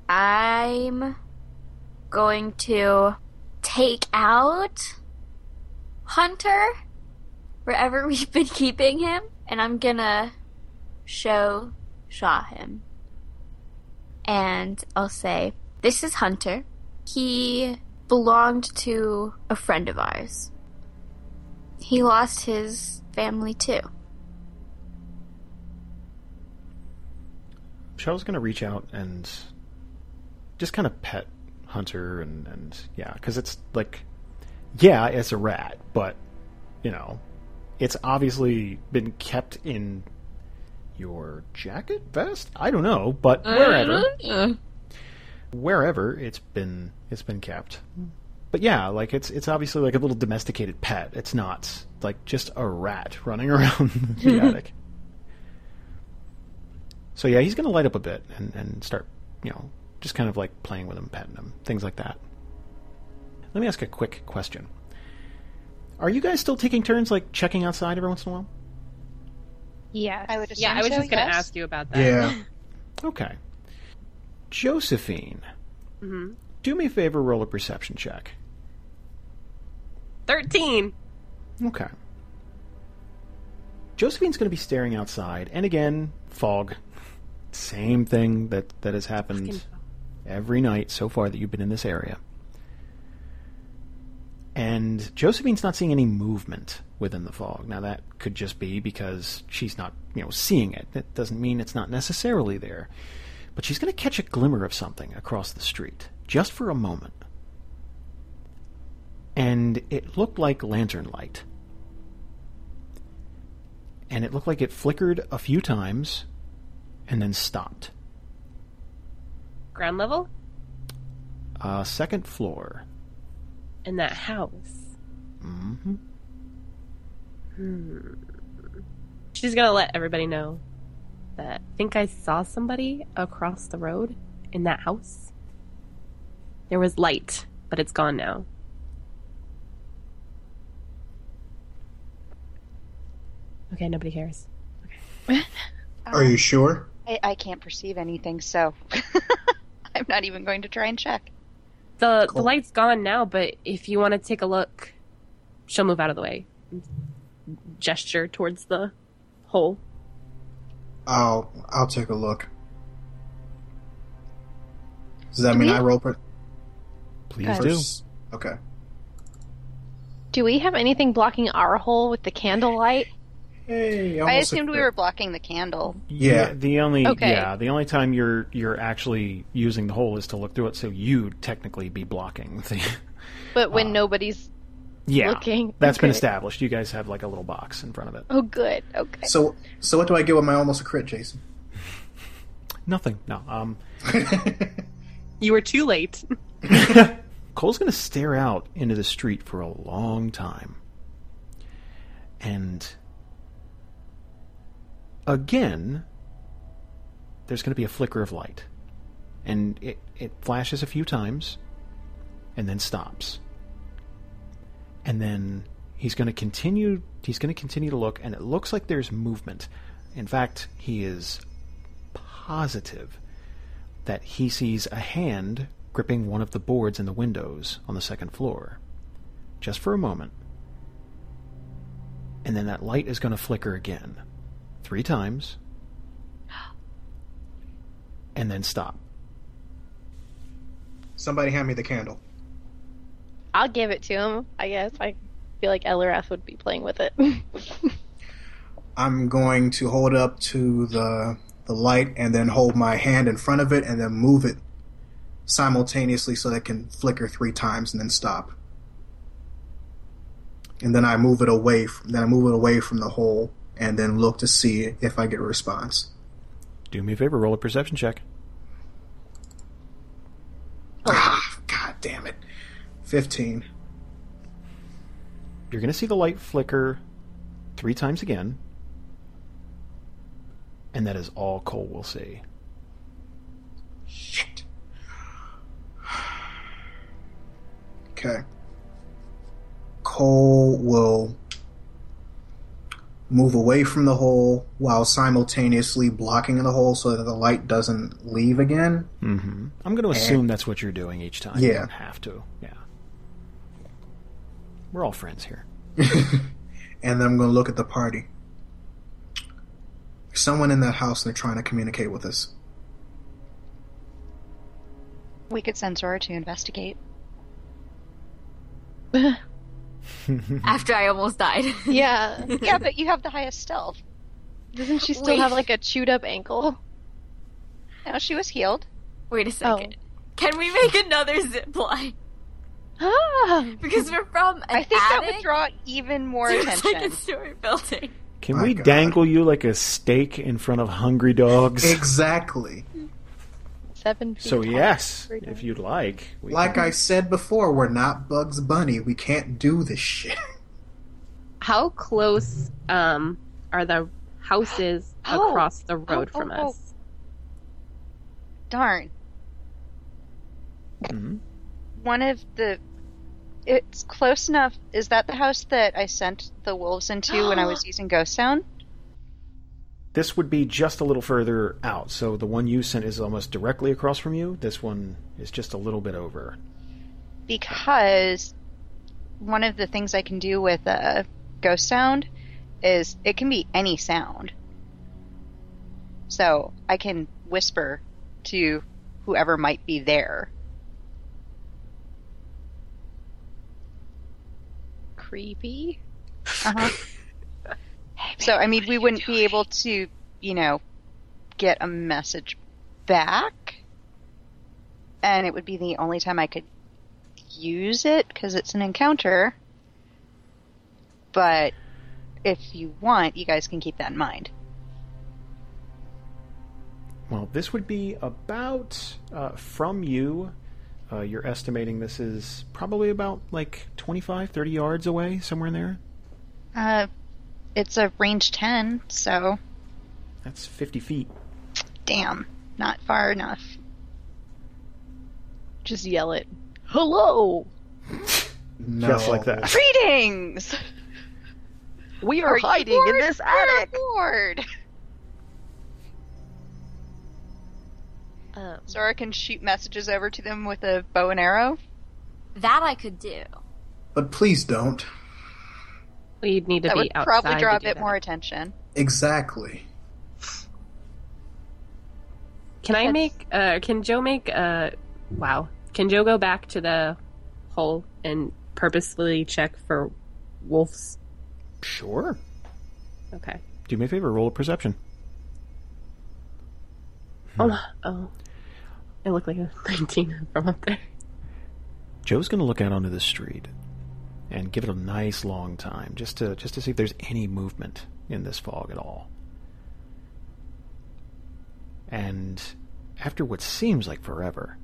I'm going to take out Hunter wherever we've been keeping him. And I'm gonna show Shaw him. And I'll say, This is Hunter. He belonged to a friend of ours. He lost his family too. Cheryl's going to reach out and just kind of pet Hunter and, and yeah, because it's like, yeah, it's a rat, but, you know, it's obviously been kept in your jacket, vest? I don't know, but wherever, wherever it's been, it's been kept. But yeah, like it's it's obviously like a little domesticated pet. It's not like just a rat running around the attic. So yeah, he's going to light up a bit and, and start, you know, just kind of like playing with him, petting him, things like that. Let me ask a quick question. Are you guys still taking turns like checking outside every once in a while? Yeah. I would assume Yeah, I was so, just going to yes. ask you about that. Yeah. Okay. Josephine, hmm do me a favor, roll a perception check. 13. Okay. Josephine's going to be staring outside, and again, fog. Same thing that, that has happened every night so far that you've been in this area. And Josephine's not seeing any movement within the fog. Now that could just be because she's not, you know, seeing it. That doesn't mean it's not necessarily there. But she's going to catch a glimmer of something across the street, just for a moment. And it looked like lantern light. And it looked like it flickered a few times and then stopped. Ground level? Uh, second floor. In that house. Mm hmm Hmm. She's to let everybody know that I think I saw somebody across the road in that house. There was light, but it's gone now. Okay, nobody cares. Are you um, sure? I, I can't perceive anything, so I'm not even going to try and check. The the light's gone now, but if you want to take a look, she'll move out of the way. Gesture towards the hole. I'll I'll take a look. Does that Do mean we- I roll per- Please Okay. do. Okay. Do we have anything blocking our hole with the candlelight? Hey, I assumed a we were blocking the candle. Yeah. The only Okay. yeah, the only time you're you're actually using the hole is to look through it, so you'd technically be blocking the. But when Uh, nobody's Yeah, Looking, that's been established. You guys have like a little box in front of it. oh good, okay. So, so what do I get with my almost a crit, Jason? Nothing. No. Um, You were too late. Coal's going to stare out into the street for a long time. And again, there's going to be a flicker of light. And it, it flashes a few times and then stops. And then he's going to continue he's going to continue to look and it looks like there's movement. In fact, he is positive that he sees a hand gripping one of the boards in the windows on the second floor. Just for a moment. And then that light is going to flicker again. Three times. And then stop. Somebody hand me the candle. I'll give it to him. I guess I feel like Eliwrath would be playing with it. I'm going to hold it up to the the light and then hold my hand in front of it and then move it simultaneously so that it can flicker three times and then stop. And then I move it away. From, then I move it away from the hole and then look to see if I get a response. Do me a favor, roll a perception check. Ah, God damn it! Fifteen. You're going to see the light flicker three times again. And that is all Coal will see. Shit. Okay. Coal will move away from the hole while simultaneously blocking the hole so that the light doesn't leave again. Mm-hmm. I'm going to assume that's what you're doing each time. You Yeah. don't have to. Yeah. We're all friends here. And then I'm going to look at the party. There's someone in that house and they're trying to communicate with us. We could send Sora to investigate. After I almost died. yeah. yeah, but you have the highest stealth. Doesn't she still Wait. have like a chewed up ankle? No, she was healed. Wait a second. Can we make another zip line? Ah! Because we're from an I think that would draw even more to attention. second story building. Can My we God. dangle you like a steak in front of hungry dogs? Exactly. Seven feet So tall. yes, if you'd like. We Like can- I said before, we're not Bugs Bunny. We can't do this shit. How close um are the houses Oh. across the road Oh, from oh, oh. us? Darn. Mhm. One of the. It's close enough. Is that the house that I sent the wolves into when I was using Ghost Sound? This would be just a little further out. So the one you sent is almost directly across from you. This one is just a little bit over. Because one of the things I can do with a Ghost Sound is it can be any sound. So I can whisper to whoever might be there. Creepy. Uh-huh. so, I mean, we wouldn't be able to, you know, get a message back. And it would be the only time I could use it because it's an encounter. But if you want, you guys can keep that in mind. Well, this would be about uh, from you. Uh, you're estimating this is probably about like 25, 30 yards away, somewhere in there. Uh, it's a range 10, so That's 50 feet. damn, not far enough. Just yell it. Hello! No. Just like that. Greetings! We Are are hiding in this attic! bored. Um, Sora can shoot messages over to them with a bow and arrow. That I could do. But please don't. We'd need to That be would outside. probably to draw a bit that. more attention. Exactly. Can I make? Uh, can Joe make? Uh, wow. Can Joe go back to the hole and purposefully check for wolves? Sure. Okay. Do me a favor, roll a perception. Oh, oh. I look like a 19 from up there. Joe's going to look out onto the street and give it a nice long time just to just to see if there's any movement in this fog at all. And after what seems like forever,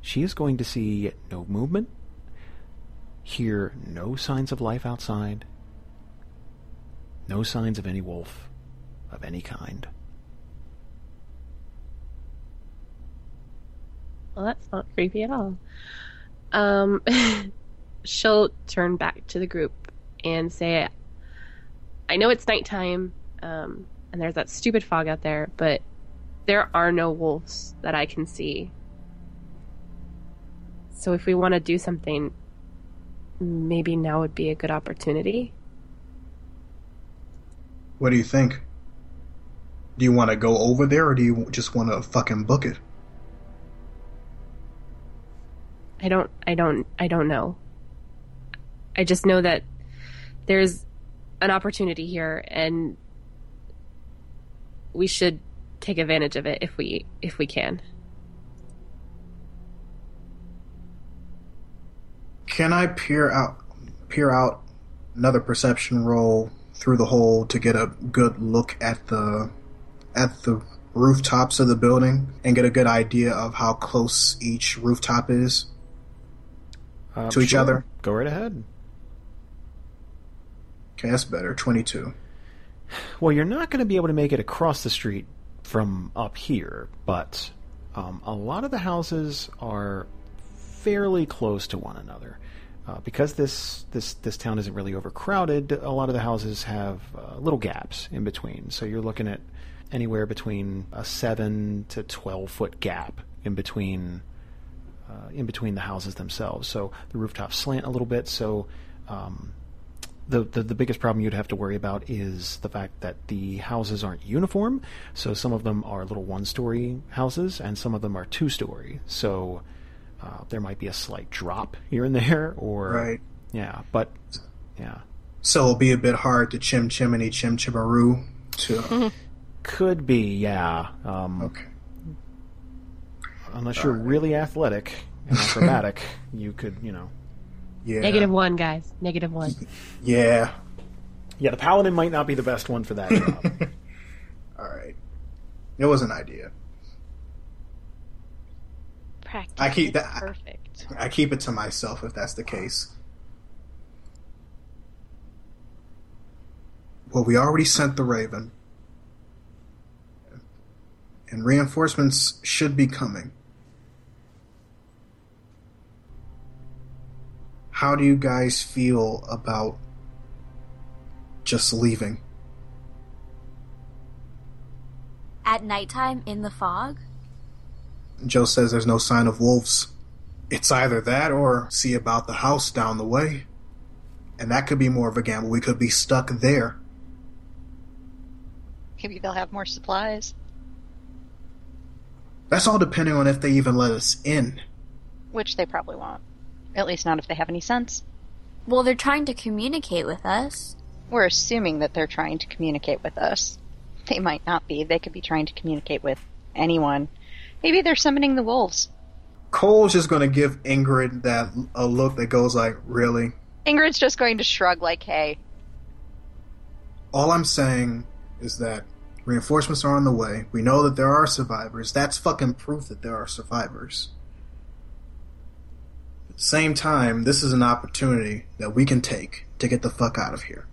she is going to see no movement, hear no signs of life outside, no signs of any wolf of any kind. Well, that's not creepy at all. Um, she'll turn back to the group and say, I know it's nighttime, um, and there's that stupid fog out there, but there are no wolves that I can see. So if we want to do something, maybe now would be a good opportunity. What do you think? Do you want to go over there, or do you just want to fucking book it? I don't I don't I don't know. I just know that there's an opportunity here and we should take advantage of it if we if we can. Can I peer out peer out another perception roll through the hole to get a good look at the at the rooftops of the building and get a good idea of how close each rooftop is? Uh, To each sure. other? Go right ahead. Okay, that's better. Twenty-two. Well, you're not going to be able to make it across the street from up here, but um, a lot of the houses are fairly close to one another. Uh, because this, this this town isn't really overcrowded, a lot of the houses have uh, little gaps in between. So you're looking at anywhere between a seven to twelve foot gap in between uh, in between the houses themselves. So the rooftops slant a little bit. So um, the, the the biggest problem you'd have to worry about is the fact that the houses aren't uniform. So some of them are little one-story houses, and some of them are two-story. So uh, there might be a slight drop here and there, or Right. yeah, but yeah, So it'll be a bit hard to chim chimney chim chimaroo to. could be yeah. Um, okay. Unless you're really athletic and acrobatic, you could you know. Yeah. Negative one, guys. Negative one. Yeah. Yeah, the paladin might not be the best one for that job. All right. It was an idea. Practice I keep that- perfect. I keep it to myself if that's the case. Well, we already sent the Raven. And reinforcements should be coming. How do you guys feel about just leaving? At nighttime in the fog? Joe says there's no sign of wolves. It's either that or see about the house down the way. And that could be more of a gamble. We could be stuck there. Maybe they'll have more supplies. That's all depending on if they even let us in. Which they probably won't. At least not if they have any sense. Well, they're trying to communicate with us. We're assuming that they're trying to communicate with us. They might not be. They could be trying to communicate with anyone. Maybe they're summoning the wolves. Coal's just going to give Ingrid that a look that goes like, "Really?" Ingrid's just going to shrug like, hey, All I'm saying is that reinforcements are on the way. We know that there are survivors. That's fucking proof that there are survivors. At the same time, this is an opportunity that we can take to get the fuck out of here.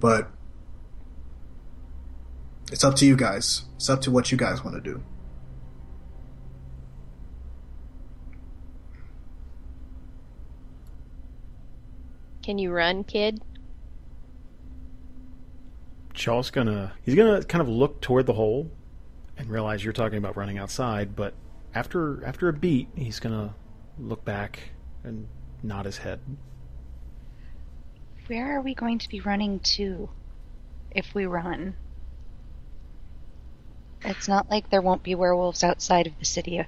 But it's up to you guys. It's up to what you guys want to do. Can you run, kid? Shaw's gonna he's gonna kind of look toward the hole and realize you're talking about running outside, but after after a beat, he's gonna look back and nod his head. where are we going to be running to if we run? It's not like there won't be werewolves outside of the city.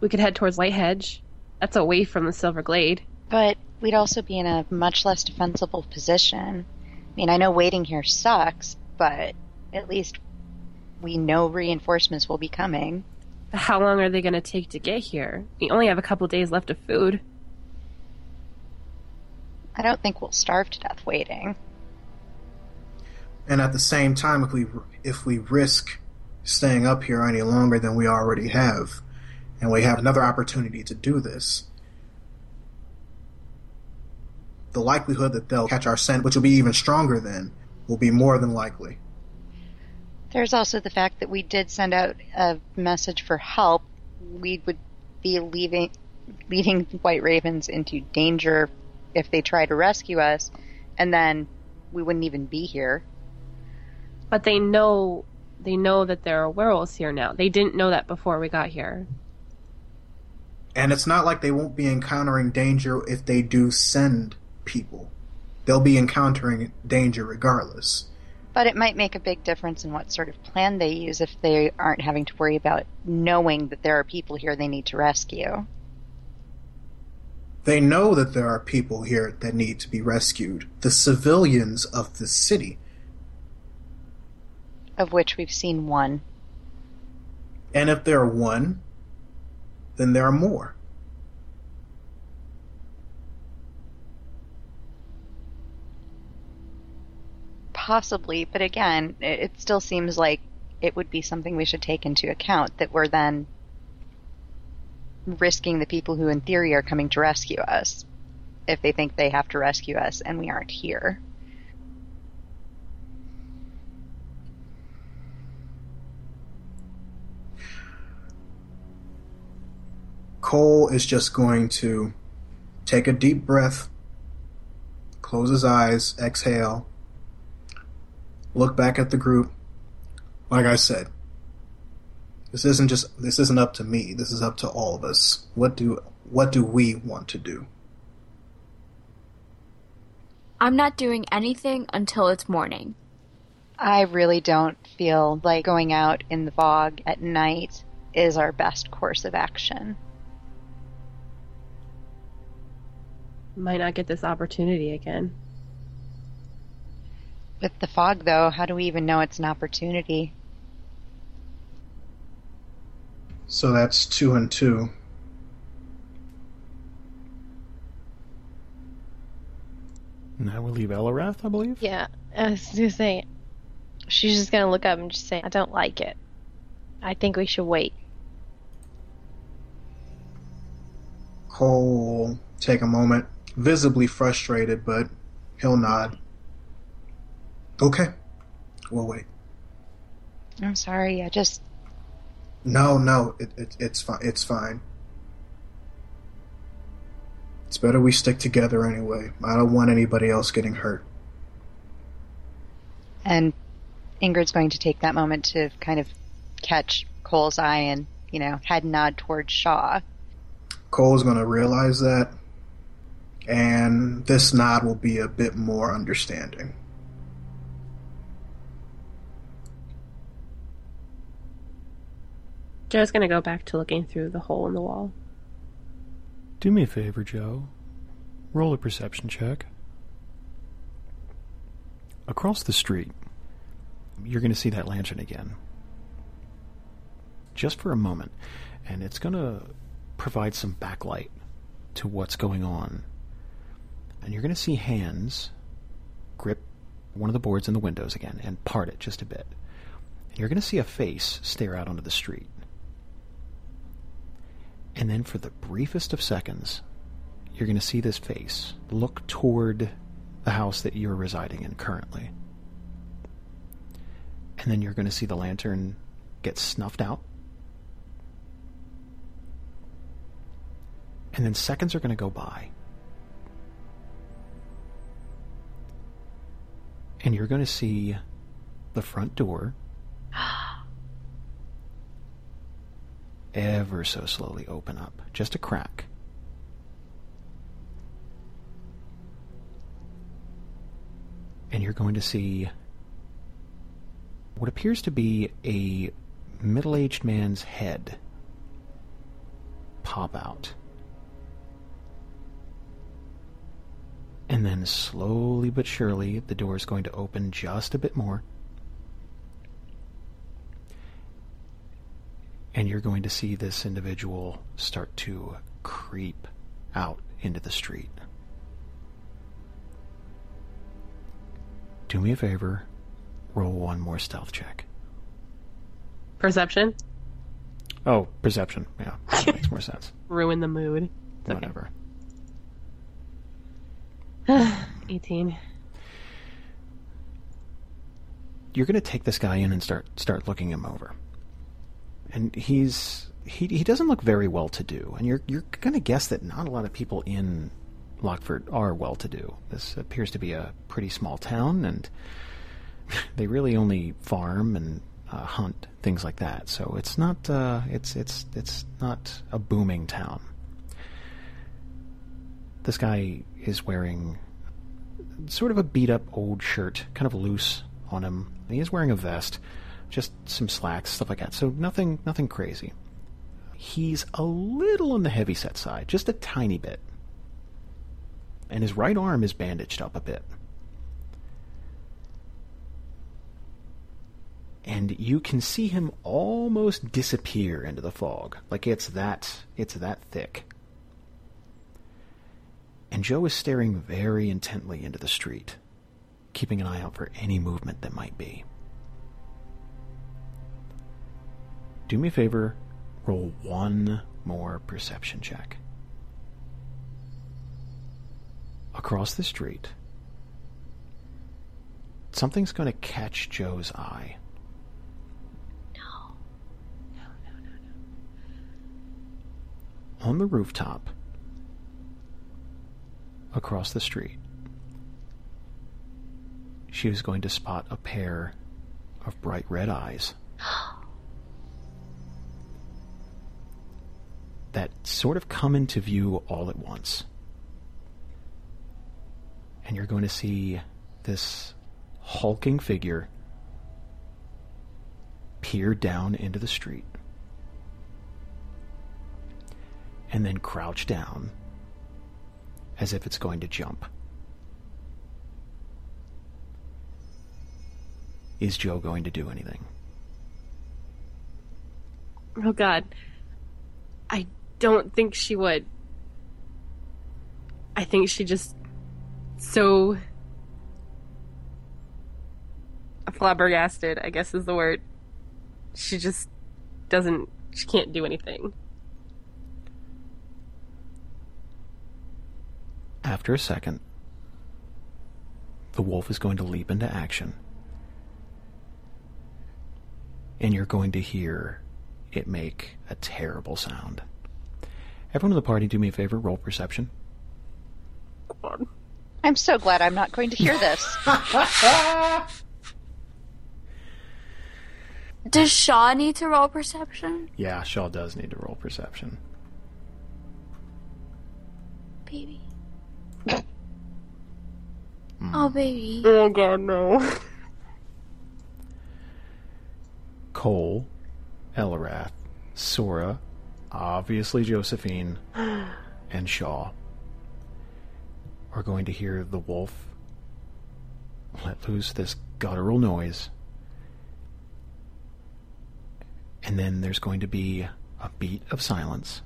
We could head towards Light Hedge. That's away from the Silver Glade. But we'd also be in a much less defensible position. I mean, I know waiting here sucks, but at least we know reinforcements will be coming. How long are they going to take to get here? We only have a couple days left of food. I don't think we'll starve to death waiting. And at the same time, if we if we risk staying up here any longer than we already have, and we have another opportunity to do this, the likelihood that they'll catch our scent, which will be even stronger then, will be more than likely. There's also the fact that we did send out a message for help. We would be leaving leading White Ravens into danger if they try to rescue us, and then we wouldn't even be here. But they know they know that there are werewolves here now. They didn't know that before we got here. And it's not like they won't be encountering danger if they do send people. They'll be encountering danger regardless. But it might make a big difference in what sort of plan they use if they aren't having to worry about knowing that there are people here they need to rescue. They know that there are people here that need to be rescued. The civilians of the city. Of which we've seen one. And if there are one, then there are more. Possibly, but again, it, it still seems like it would be something we should take into account that we're then risking the people who, in theory, are coming to rescue us if they think they have to rescue us and we aren't here. Coal is just going to take a deep breath, close his eyes, exhale, look back at the group. Like I said, this isn't just this isn't up to me. This is up to all of us. What do what do we want to do? I'm not doing anything until it's morning. I really don't feel like going out in the fog at night is our best course of action. Might not get this opportunity again. With the fog, though, how do we even know it's an opportunity? So that's two and two. And that will leave Eliwrath, I believe. Yeah, I was gonna say, she's just gonna look up and just say, "I don't like it. I think we should wait." Coal will take a moment, visibly frustrated, but he'll nod. Okay, we'll wait. I'm sorry, I just. No, no, it, it, it's fine. It's fine. It's better we stick together anyway. I don't want anybody else getting hurt. And Ingrid's going to take that moment to kind of catch Coal's eye and, you know, head nod towards Shaw. Coal's going to realize that, and this nod will be a bit more understanding. Joe's gonna go back to looking through the hole in the wall. Do me a favor, Joe. Roll a perception check. Across the street, you're going to see that lantern again. Just for a moment. And it's going to provide some backlight to what's going on. And you're going to see hands grip one of the boards in the windows again and part it just a bit. And you're going to see a face stare out onto the street. And then for the briefest of seconds, you're going to see this face look toward the house that you're residing in currently. And then you're going to see the lantern get snuffed out. And then seconds are going to go by. And you're going to see the front door ever so slowly open up. Just a crack. And you're going to see what appears to be a middle aged man's head pop out. And then slowly but surely, the door is going to open just a bit more. And you're going to see this individual start to creep out into the street. Do me a favor, roll one more stealth check. Perception? Oh, perception. Yeah, that makes more sense. Ruin the mood. okay. Whatever. 18. You're going to take this guy in and start start looking him over. And he's he he doesn't look very well to do. And you're you're going to guess that not a lot of people in Lockfort are well to do. This appears to be a pretty small town and they really only farm and uh, hunt things like that. So it's not uh, it's it's it's not a booming town. This guy is wearing sort of a beat up old shirt, kind of loose on him. He is wearing a vest, just some slacks, stuff like that. So nothing nothing crazy. He's a little on the heavy set side, just a tiny bit. And his right arm is bandaged up a bit. and you can see him almost disappear into the fog like it's that it's that thick and joe is staring very intently into the street keeping an eye out for any movement that might be do me a favor roll one more perception check across the street something's going to catch joe's eye No. No, no, no, no. on the rooftop across the street, she was going to spot a pair of bright red eyes that sort of come into view all at once. And you're going to see this hulking figure peer down into the street. and then crouch down as if it's going to jump. Is Joe going to do anything? Oh god. I don't think she would. I think she just so flabbergasted, I guess is the word. She just doesn't she can't do anything. After a second, the wolf is going to leap into action. And you're going to hear it make a terrible sound. Everyone in the party, do me a favor, roll perception. I'm so glad I'm not going to hear this. Does Shaw need to roll perception? Yeah, Shaw does need to roll perception. Baby. Hmm. Oh, baby. Oh god, no. Coal, Eliwrath, Sora, obviously Josephine, and Shaw are going to hear the wolf let loose this guttural noise. And then there's going to be a beat of silence.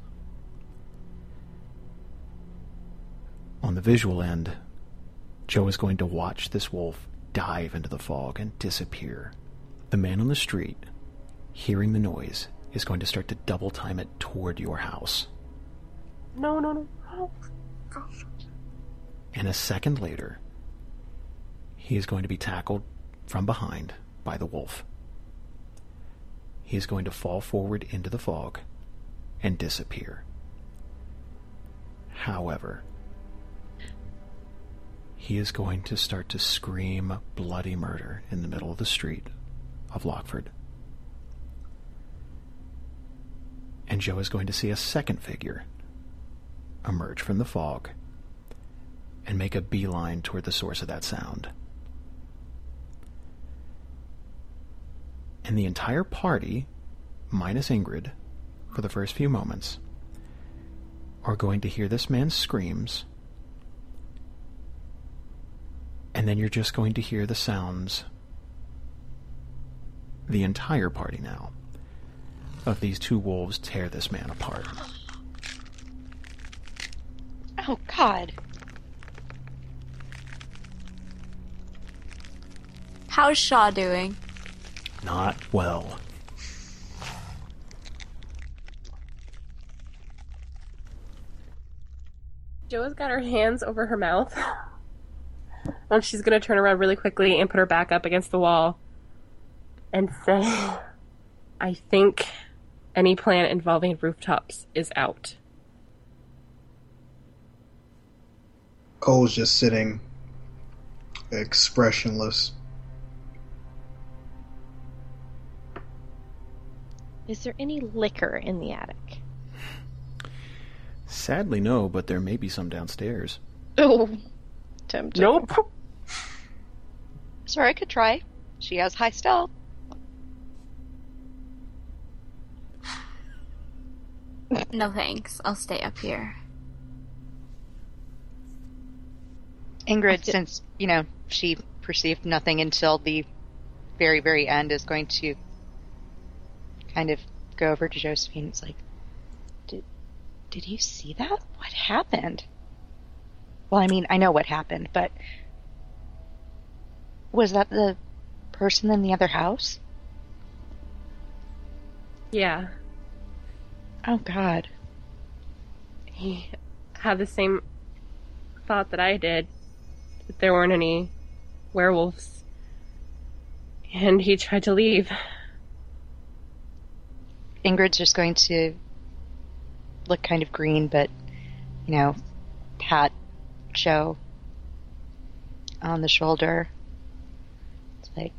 On the visual end, Joe is going to watch this wolf dive into the fog and disappear. The man on the street, hearing the noise, is going to start to double time it toward your house. No, no, no. Oh. And a second later, he is going to be tackled from behind by the wolf. He is going to fall forward into the fog and disappear. However, he is going to start to scream bloody murder in the middle of the street of Lockfort. And Joe is going to see a second figure emerge from the fog and make a beeline toward the source of that sound. And the entire party, minus Ingrid, for the first few moments, are going to hear this man's screams And then you're just going to hear the sounds, the entire party now, of these two wolves tear this man apart. Oh, God. How's Shaw doing? Not well. Joa's got her hands over her mouth. And she's gonna turn around really quickly and put her back up against the wall and say, I think any plan involving rooftops is out. Coal's just sitting expressionless. Is there any liquor in the attic? Sadly, no, but there may be some downstairs. Oh, tempting. Nope. Sorry, I could try. She has high stealth. No thanks. I'll stay up here. Ingrid, since, you know, she perceived nothing until the very, very end, is going to kind of go over to Josephine. It's like, did, did you see that? What happened? Well, I mean, I know what happened, but was that the person in the other house? Yeah. Oh, God. He had the same thought that I did that there weren't any werewolves. And he tried to leave. Ingrid's just going to look kind of green, but, you know, pat Joe on the shoulder. It's like,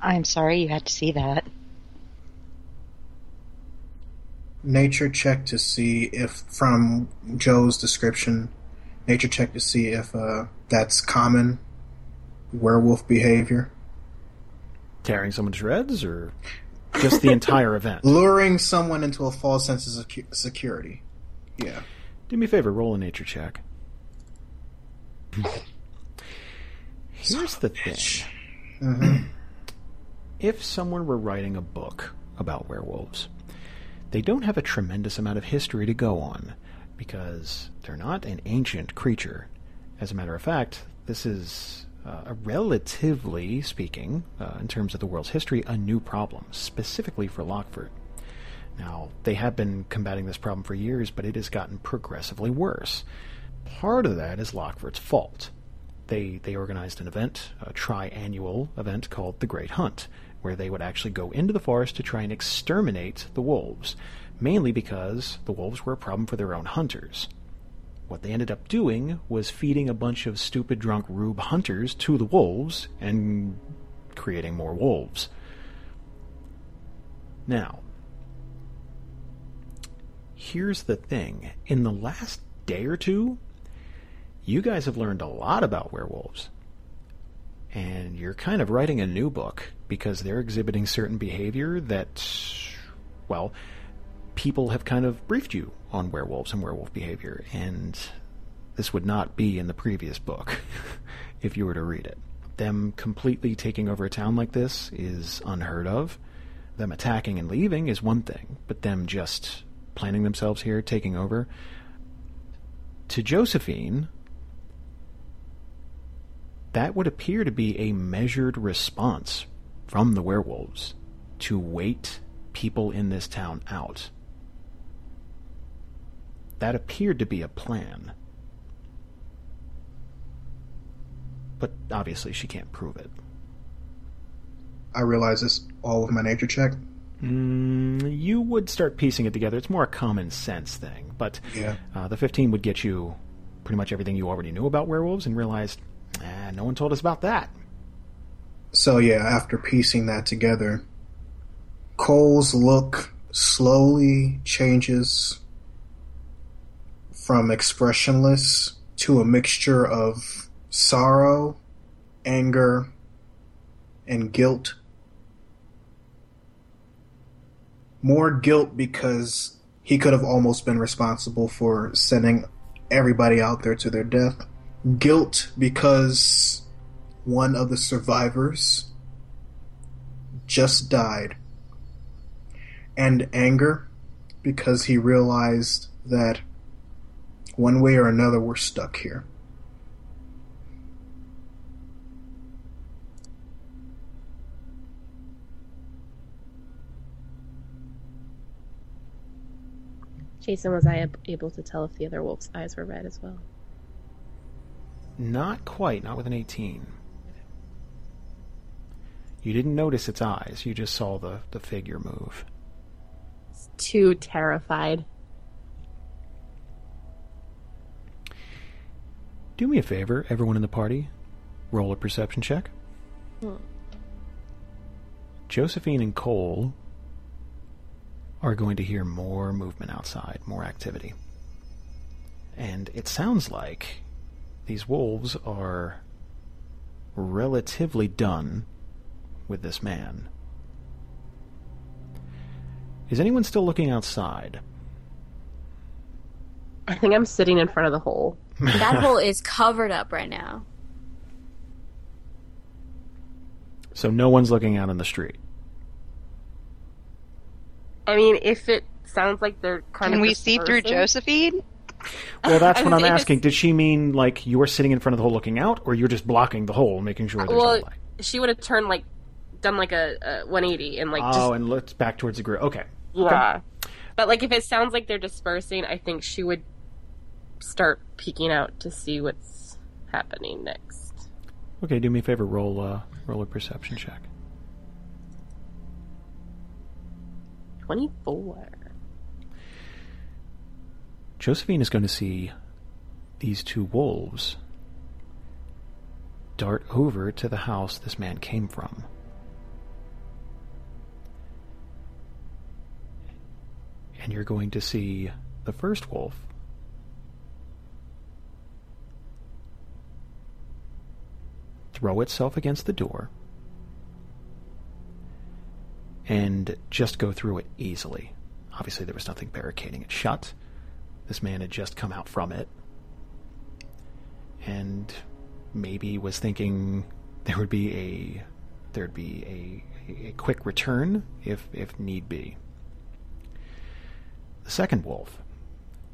I'm sorry you had to see that. Nature check to see if, from Joe's description, nature check to see if uh, that's common werewolf behavior. Tearing someone to shreds, or just the entire event? Luring someone into a false sense of secu- security. Yeah. Do me a favor, roll a nature check. Here's the thing. Mhm. If someone were writing a book about werewolves, they don't have a tremendous amount of history to go on because they're not an ancient creature. As a matter of fact, this is uh, a relatively speaking, uh, in terms of the world's history, a new problem, specifically for Lockfort. Now, they have been combating this problem for years, but it has gotten progressively worse. Part of that is Lockfort's fault. They they organized an event, a tri-annual event called the Great Hunt, where they would actually go into the forest to try and exterminate the wolves, mainly because the wolves were a problem for their own hunters. What they ended up doing was feeding a bunch of stupid drunk rube hunters to the wolves and creating more wolves. Now, here's the thing. In the last day or two, you guys have learned a lot about werewolves. And you're kind of writing a new book because they're exhibiting certain behavior that, well, people have kind of briefed you on werewolves and werewolf behavior. And this would not be in the previous book if you were to read it. Them completely taking over a town like this is unheard of. Them attacking and leaving is one thing, but them just planting themselves here, taking over. To Josephine, that would appear to be a measured response from the werewolves to wait people in this town out. That appeared to be a plan. But obviously, she can't prove it. I realize this all with my nature check. Mm, you would start piecing it together. It's more a common sense thing. But Yeah. uh, the 15 would get you pretty much everything you already knew about werewolves and realized, no one told us about that. So yeah, after piecing that together, Coal's look slowly changes from expressionless to a mixture of sorrow, anger, and guilt. More guilt because he could have almost been responsible for sending everybody out there to their death. Guilt because one of the survivors just died, and anger because he realized that one way or another we're stuck here. Jason, was I ab- able to tell if the other wolf's eyes were red as well? Not quite, not with an 18. You didn't notice its eyes, you just saw the, the figure move. It's too terrified. Do me a favor, everyone in the party. Roll a perception check. Hmm. Josephine and Coal are going to hear more movement outside, more activity. And it sounds like these wolves are relatively done with this man. Is anyone still looking outside? I think I'm sitting in front of the hole. That hole is covered up right now. So no one's looking out on the street. I mean, if it sounds like they're kind Can of. we see through Josephine? Well, that's what I'm asking. Did she mean like you're sitting in front of the hole looking out, or you're just blocking the hole, making sure there's Well, no light? she would have turned like, done like a, a 180 and like oh, just and looked back towards the group. Okay. yeah. But like, if it sounds like they're dispersing, I think she would start peeking out to see what's happening next. Okay, do me a favor. Roll, uh, roll a perception check. 24. Josephine is going to see these two wolves dart over to the house this man came from. And you're going to see the first wolf throw itself against the door and just go through it easily. Obviously, there was nothing barricading it shut. This man had just come out from it and maybe was thinking there would be a there'd be a, a quick return if if need be. The second wolf,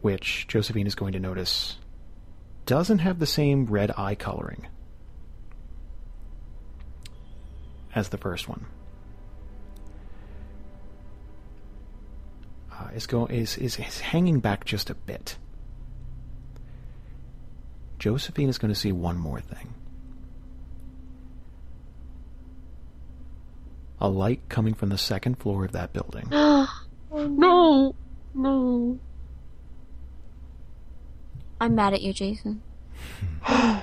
which Josephine is going to notice, doesn't have the same red eye coloring as the first one. Uh, is, go, is, is, is hanging back just a bit. Josephine is going to see one more thing. A light coming from the second floor of that building. No! No. I'm mad at you, Jason. and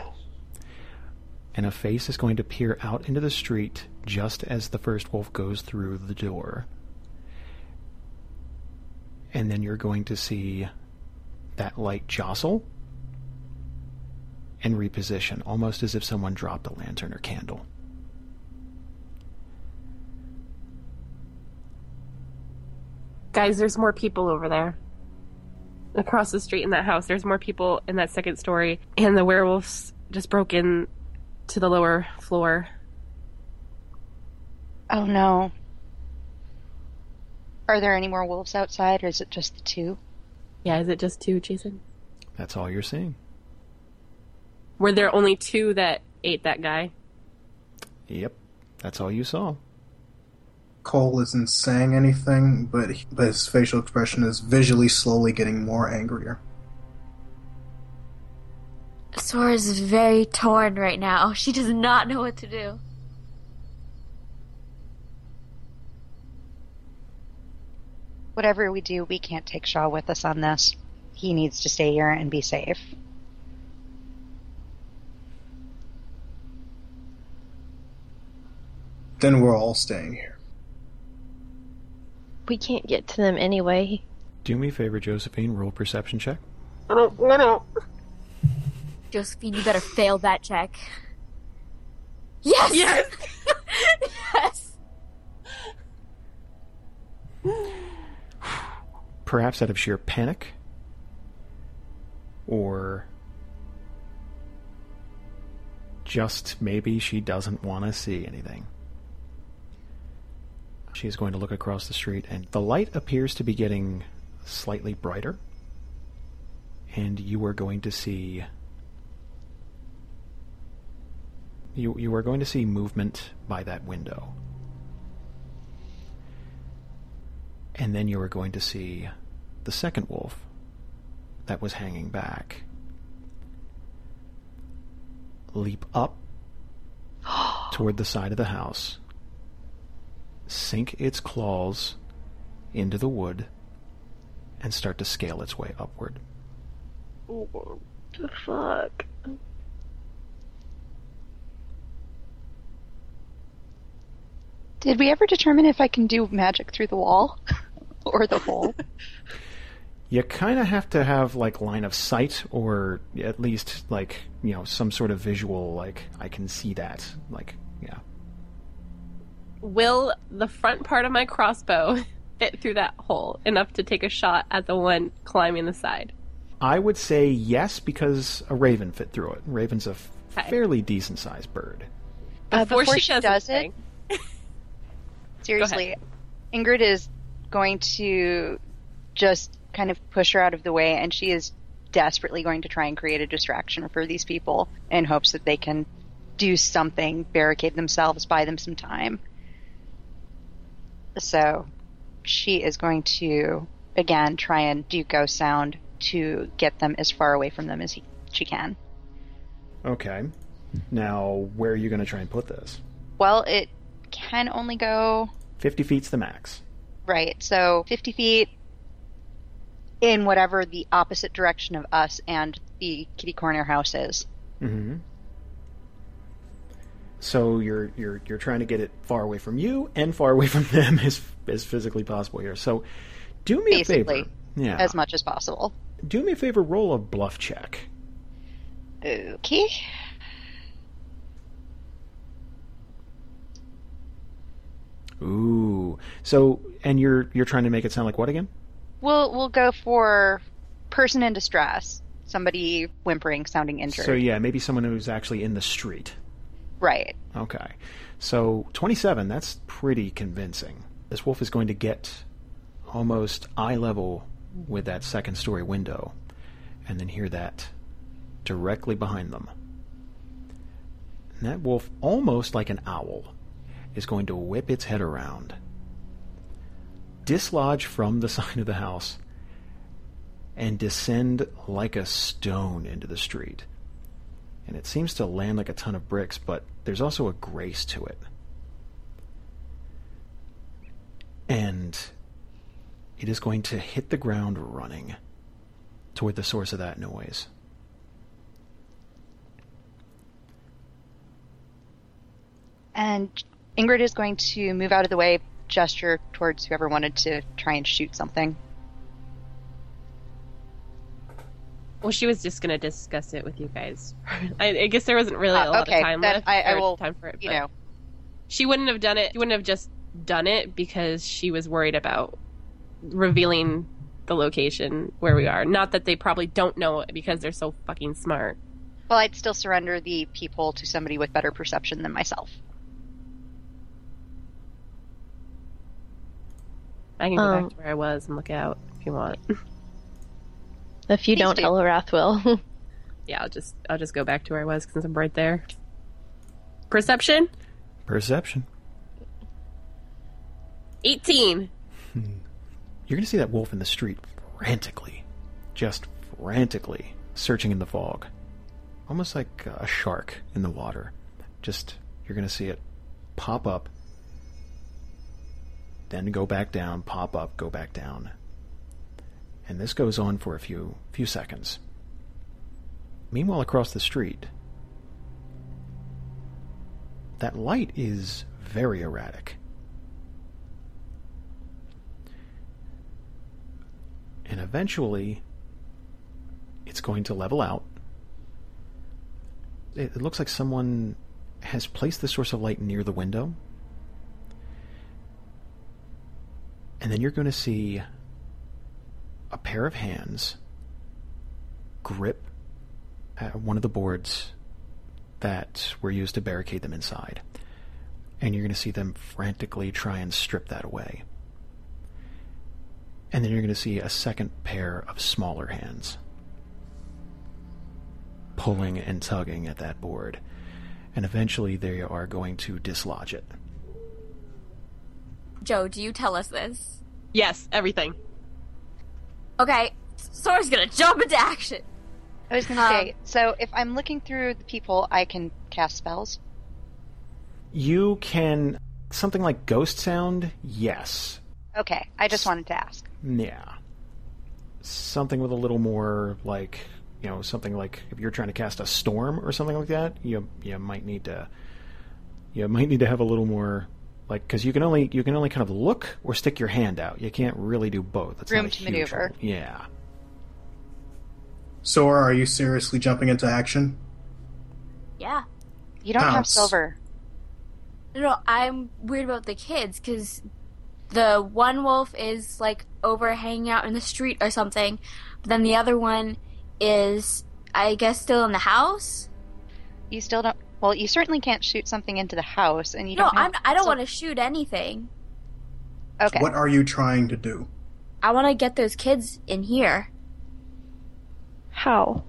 a face is going to peer out into the street just as the first wolf goes through the door. And then you're going to see that light jostle and reposition, almost as if someone dropped a lantern or candle. Guys, there's more people over there. Across the street in that house, there's more people in that second story, and the werewolves just broke in to the lower floor. Oh no. Are there any more wolves outside, or is it just the two? Yeah, is it just two, Jason? That's all you're seeing. Were there only two that ate that guy? Yep, that's all you saw. Coal isn't saying anything, but he- but his facial expression is visually slowly getting more angrier. Sora is very torn right now. She does not know what to do. Whatever we do, we can't take Shaw with us on this. He needs to stay here and be safe. Then we're all staying here. We can't get to them anyway. Do me a favor, Josephine. Roll perception check. No, no, no. Josephine, you better fail that check. Yes! Yes! yes! Perhaps out of sheer panic, or just maybe she doesn't want to see anything. She is going to look across the street, and the light appears to be getting slightly brighter. And you are going to see. You, you are going to see movement by that window. And then you are going to see the second wolf that was hanging back leap up toward the side of the house, sink its claws into the wood, and start to scale its way upward. What the fuck? Did we ever determine if I can do magic through the wall or the hole? You kind of have to have like line of sight, or at least like you know some sort of visual. Like I can see that. Like yeah. Will the front part of my crossbow fit through that hole enough to take a shot at the one climbing the side? I would say yes because a raven fit through it. Raven's a f- Okay. fairly decent sized bird. Uh, Before, before she, she does, does anything. Seriously, Ingrid is going to just kind of push her out of the way, and she is desperately going to try and create a distraction for these people in hopes that they can do something, barricade themselves, buy them some time. So she is going to, again, try and do ghost sound to get them as far away from them as he, she can. Okay. Now, where are you going to try and put this? Well, it can only go 50 feet's the max. Right. So 50 feet in whatever the opposite direction of us and the kitty corner house is. Mm-hmm. So you're you're you're trying to get it far away from you and far away from them as as physically possible here. So do me Basically, a favor. Yeah. As much as possible. do me a favor. Roll a bluff check. Okay. Ooh. So and you're you're trying to make it sound like what again? We'll we'll go for person in distress. Somebody whimpering, sounding injured. So yeah, maybe someone who's actually in the street. Right. Okay. So 27, that's pretty convincing. This wolf is going to get almost eye level with that second story window and then hear that directly behind them. And that wolf, almost like an owl, is going to whip its head around, dislodge from the side of the house, and descend like a stone into the street and it seems to land like a ton of bricks, but there's also a grace to it. And it is going to hit the ground running toward the source of that noise. And Ingrid is going to move out of the way, gesture towards whoever wanted to try and shoot something. Well, she was just gonna discuss it with you guys. I, I guess there wasn't really a Uh, lot okay, of time left. I- I will, time for it. You know, she wouldn't have done it. She wouldn't have just done it because she was worried about revealing the location where we are. Not that they probably don't know it because they're so fucking smart. well, I'd still surrender the people to somebody with better perception than myself. I can go Um, back to where I was and look out if you want. If you Please don't, do. Eliwrath will. yeah, I'll just I'll just go back to where I was since I'm right there. Perception, Perception. eighteen. You're going to see that wolf in the street frantically, just frantically searching in the fog. Almost like a shark in the water. Just, you're going to see it pop up, then go back down, pop up, go back down. And this goes on for a few few seconds. Meanwhile, across the street, that light is very erratic. and eventually it's going to level out. It, it looks like someone has placed the source of light near the window. And then you're going to see a pair of hands grip one of the boards that were used to barricade them inside. And you're going to see them frantically try and strip that away. And then you're going to see a second pair of smaller hands pulling and tugging at that board. And eventually they are going to dislodge it. Joe, do you tell us this? Yes, everything. Okay, Sora's gonna jump into action. I was gonna Um, say, so if I'm looking through the people, I can cast spells. You can. Something like Ghost Sound? Yes. Okay, I just wanted to ask. Yeah. Something with a little more like you know, something like if you're trying to cast a storm or something like that, you you might need to you might need to have a little more like because you can only you can only kind of look or stick your hand out. You can't really do both. That's Room to maneuver. help. Yeah. Sora, are you seriously jumping into action? Yeah. You don't have silver. No, no, I'm weird about the kids because the one wolf is like over hanging out in the street or something, but then the other one is, I guess, still in the house. You still don't. Well, you certainly can't shoot something into the house, and you no, don't. have I'm. I don't sil- want to shoot anything. Okay. What are you trying to do? I want to get those kids in here. How?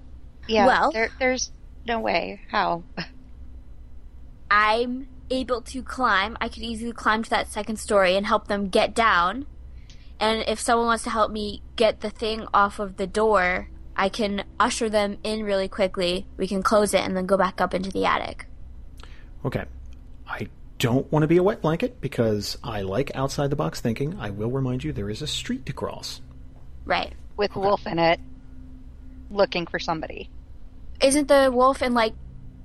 Yeah. well- there, there's no way. How? I'm able to climb. I could easily climb to that second story and help them get down. And if someone wants to help me get the thing off of the door, I can usher them in really quickly. We can close it and then go back up into the attic. Okay. I don't want to be a wet blanket because I like outside the box thinking. I will remind you there is a street to cross. Right. With Wolf in it, looking for somebody. Isn't the wolf in like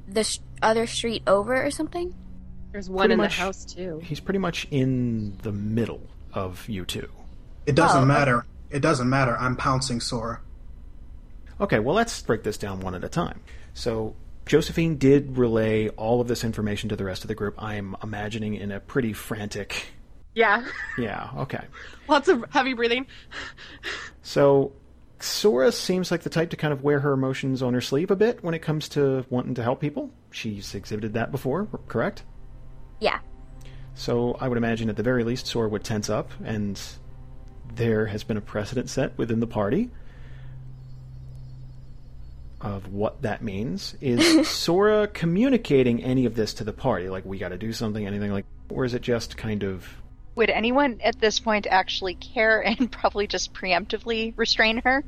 the sh- other street over or something? There's one Pretty in much- the house too. He's pretty much in the middle of you two. It doesn't Oh, matter. It doesn't matter. I'm pouncing Sora. Okay, well, let's break this down one at a time. So, Josephine did relay all of this information to the rest of the group. I'm imagining in a pretty frantic. Yeah. Yeah, okay. Lots of heavy breathing. So, Sora seems like the type to kind of wear her emotions on her sleeve a bit when it comes to wanting to help people. She's exhibited that before, correct? Yeah. So, I would imagine at the very least, Sora would tense up, and there has been a precedent set within the party of what that means. Is Sora communicating any of this to the party? Like, we got to do something, anything like, or is it just kind of Would anyone at this point actually care and probably just preemptively restrain her?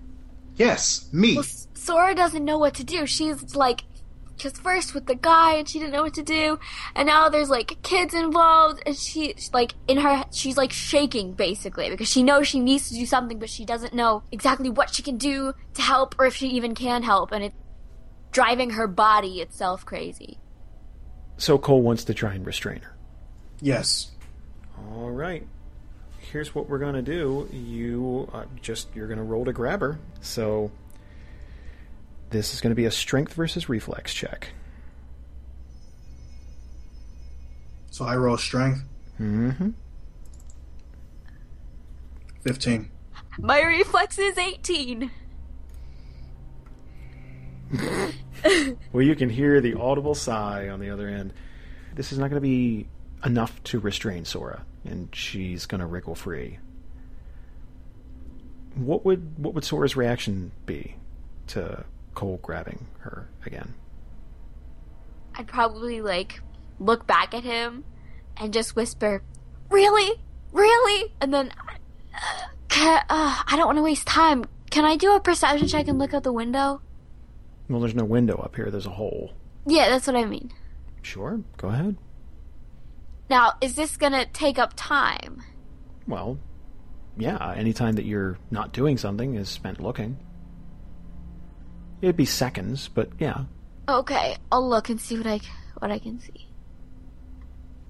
Yes, me. Well, Sora doesn't know what to do. She's like, just first with the guy, and she didn't know what to do, and now there's like kids involved, and she like in her, she's like shaking basically because she knows she needs to do something, but she doesn't know exactly what she can do to help or if she even can help, and it's driving her body itself crazy. so Coal wants to try and restrain her? Yes. All right. Here's what we're gonna do. You uh, just you're gonna roll to grab her. So this is gonna be a strength versus reflex check. So I roll strength. Mm-hmm. 15. My reflex is 18. Well, you can hear the audible sigh on the other end. This is not going to be enough to restrain Sora, and she's going to wriggle free. What would what would Sora's reaction be to Coal grabbing her again? I'd probably like look back at him and just whisper, "Really, really?" And then, uh, uh, I don't want to waste time. Can I do a perception check and look out the window? Well, there's no window up here. There's a hole. Yeah, that's what I mean. Sure, go ahead. Now, is this gonna take up time? Well, yeah. Any time that you're not doing something is spent looking. It'd be seconds, but yeah. Okay, I'll look and see what I what I can see.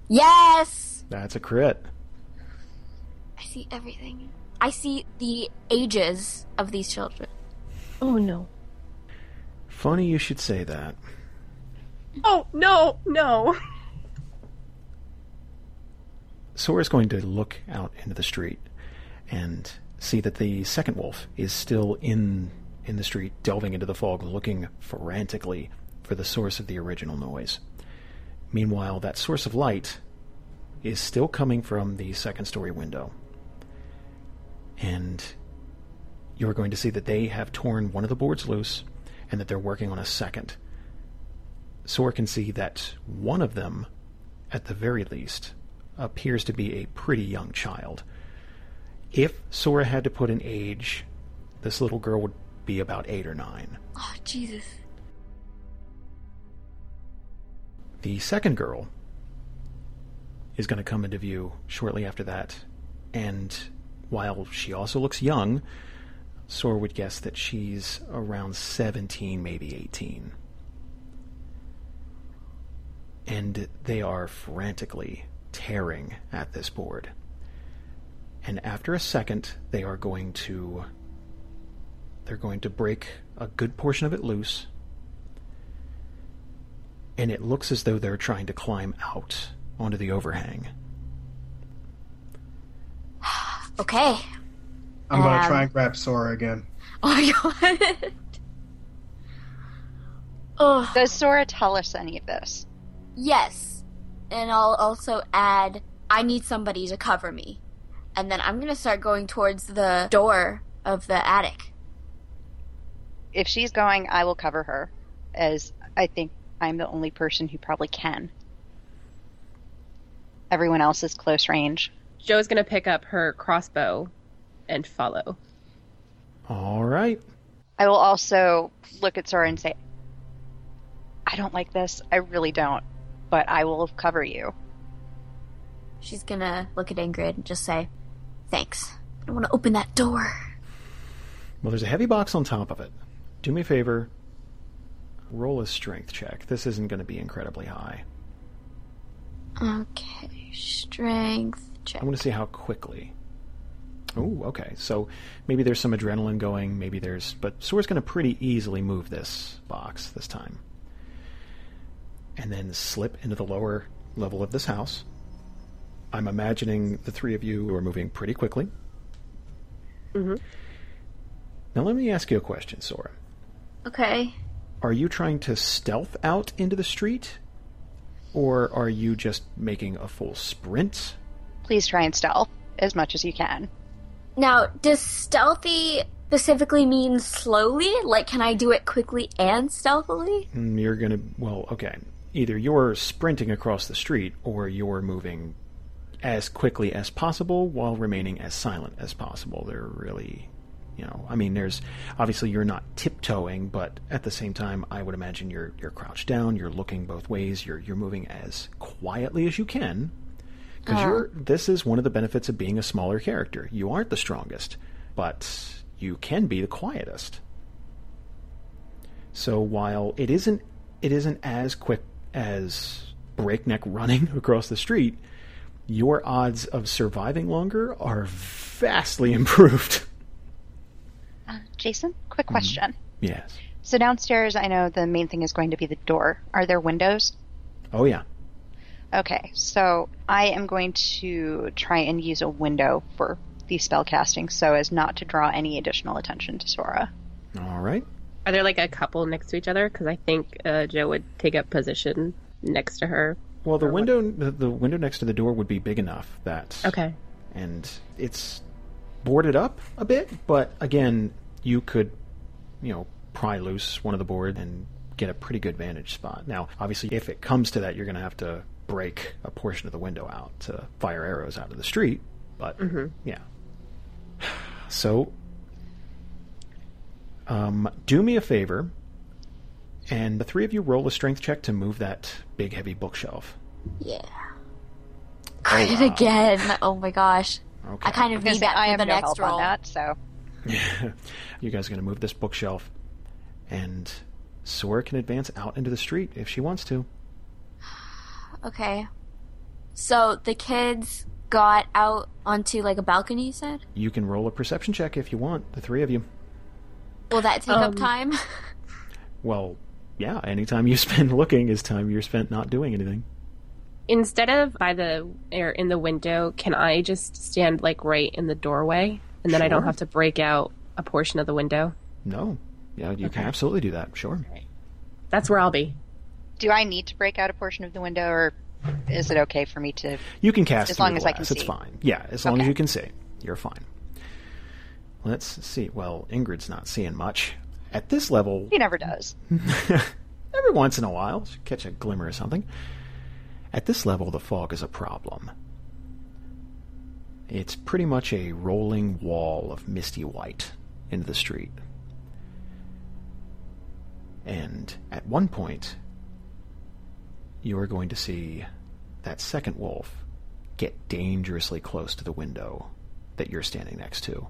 Yes, That's a crit. I see everything. I see the ages of these children. Oh no. Funny you should say that. Oh no, no. Sora's going to look out into the street and see that the second wolf is still in in the street, delving into the fog, looking frantically for the source of the original noise. Meanwhile, that source of light is still coming from the second story window. And you're going to see that they have torn one of the boards loose and that they're working on a second. Sora can see that one of them, at the very least, appears to be a pretty young child. If Sora had to put an age, this little girl would be about eight or nine. Oh, Jesus. The second girl is going to come into view shortly after that, and while she also looks young, Sora would guess that she's around 17, maybe 18. And they are frantically tearing at this board. And after a second, they are going to they're going to break a good portion of it loose. And it looks as though they're trying to climb out onto the overhang. Okay. I'm gonna Um, try and grab Sora again. Oh my god. oh, Does Sora tell us any of this? yes. And I'll also add I need somebody to cover me. And then I'm going to start going towards the door of the attic. If she's going, I will cover her, as I think I'm the only person who probably can. Everyone else is close range. Joe's gonna pick up her crossbow and follow. All right. I will also look at Sora and say, I don't like this. I really don't. But I will cover you. She's going to look at Ingrid and just say, "Thanks. I don't want to open that door." Well, there's a heavy box on top of it. Do me a favor. Roll a strength check. This isn't going to be incredibly high. Okay, strength check. I want to see how quickly. Oh, okay. So maybe there's some adrenaline going. Maybe there's, but Sora's going to pretty easily move this box this time, and then slip into the lower level of this house. I'm imagining the three of you are moving pretty quickly. Mm-hmm. Now let me ask you a question, Sora. Okay. Are you trying to stealth out into the street, or are you just making a full sprint? Please try and stealth as much as you can. Now, does stealthy specifically mean slowly? Like, can I do it quickly and stealthily? Mm, You're gonna well, okay. Either you're sprinting across the street, or you're moving as quickly as possible while remaining as silent as possible. They're really, you know, I mean, there's obviously you're not tiptoeing, but at the same time, I would imagine you're you're crouched down, you're looking both ways, you're you're moving as quietly as you can. Because you're uh. this is one of the benefits of being a smaller character. You aren't the strongest, but you can be the quietest. So while it isn't it isn't as quick as breakneck running across the street, your odds of surviving longer are vastly improved. Uh, Jason, quick question. Yes. So downstairs, I know the main thing is going to be the door. Are there windows? Oh yeah. Okay, so I am going to try and use a window for the spell casting so as not to draw any additional attention to Sora. All right. Are there like a couple next to each other? Because I think uh, Joe would take up position next to her. Well, the window the, the window next to the door would be big enough that Okay. and it's boarded up a bit, but again, you could, you know, pry loose one of the board and get a pretty good vantage spot. Now, obviously, if it comes to that, you're going to have to break a portion of the window out to fire arrows out of the street. But yeah, so um, do me a favor, and the three of you roll a strength check to move that big, heavy bookshelf. Yeah. Crit it again. Oh my gosh. Okay. I kind of need that I for have the no next help roll. on that, so you guys are going to move this bookshelf, and Sora can advance out into the street if she wants to. Okay. So the kids got out onto like a balcony, you said? You can roll a perception check if you want, the three of you. Will that take up Um, time? Well, yeah, anytime you spend looking is time you're spent not doing anything. Instead of by the or in the window, can I just stand like right in the doorway, and then I don't have to break out a portion of the window? No. Yeah, you can absolutely do that, sure. That's where I'll be. Do I need to break out a portion of the window, or is it okay for me to? You can cast As long the as I can see. It's fine. Yeah, as long as you can see, you're fine. Let's see. Well, Ingrid's not seeing much at this level. He never does. Every once in a while, she'll catch a glimmer or something. At this level, the fog is a problem. It's pretty much a rolling wall of misty white into the street. And at one point, you are going to see that second wolf get dangerously close to the window that you're standing next to.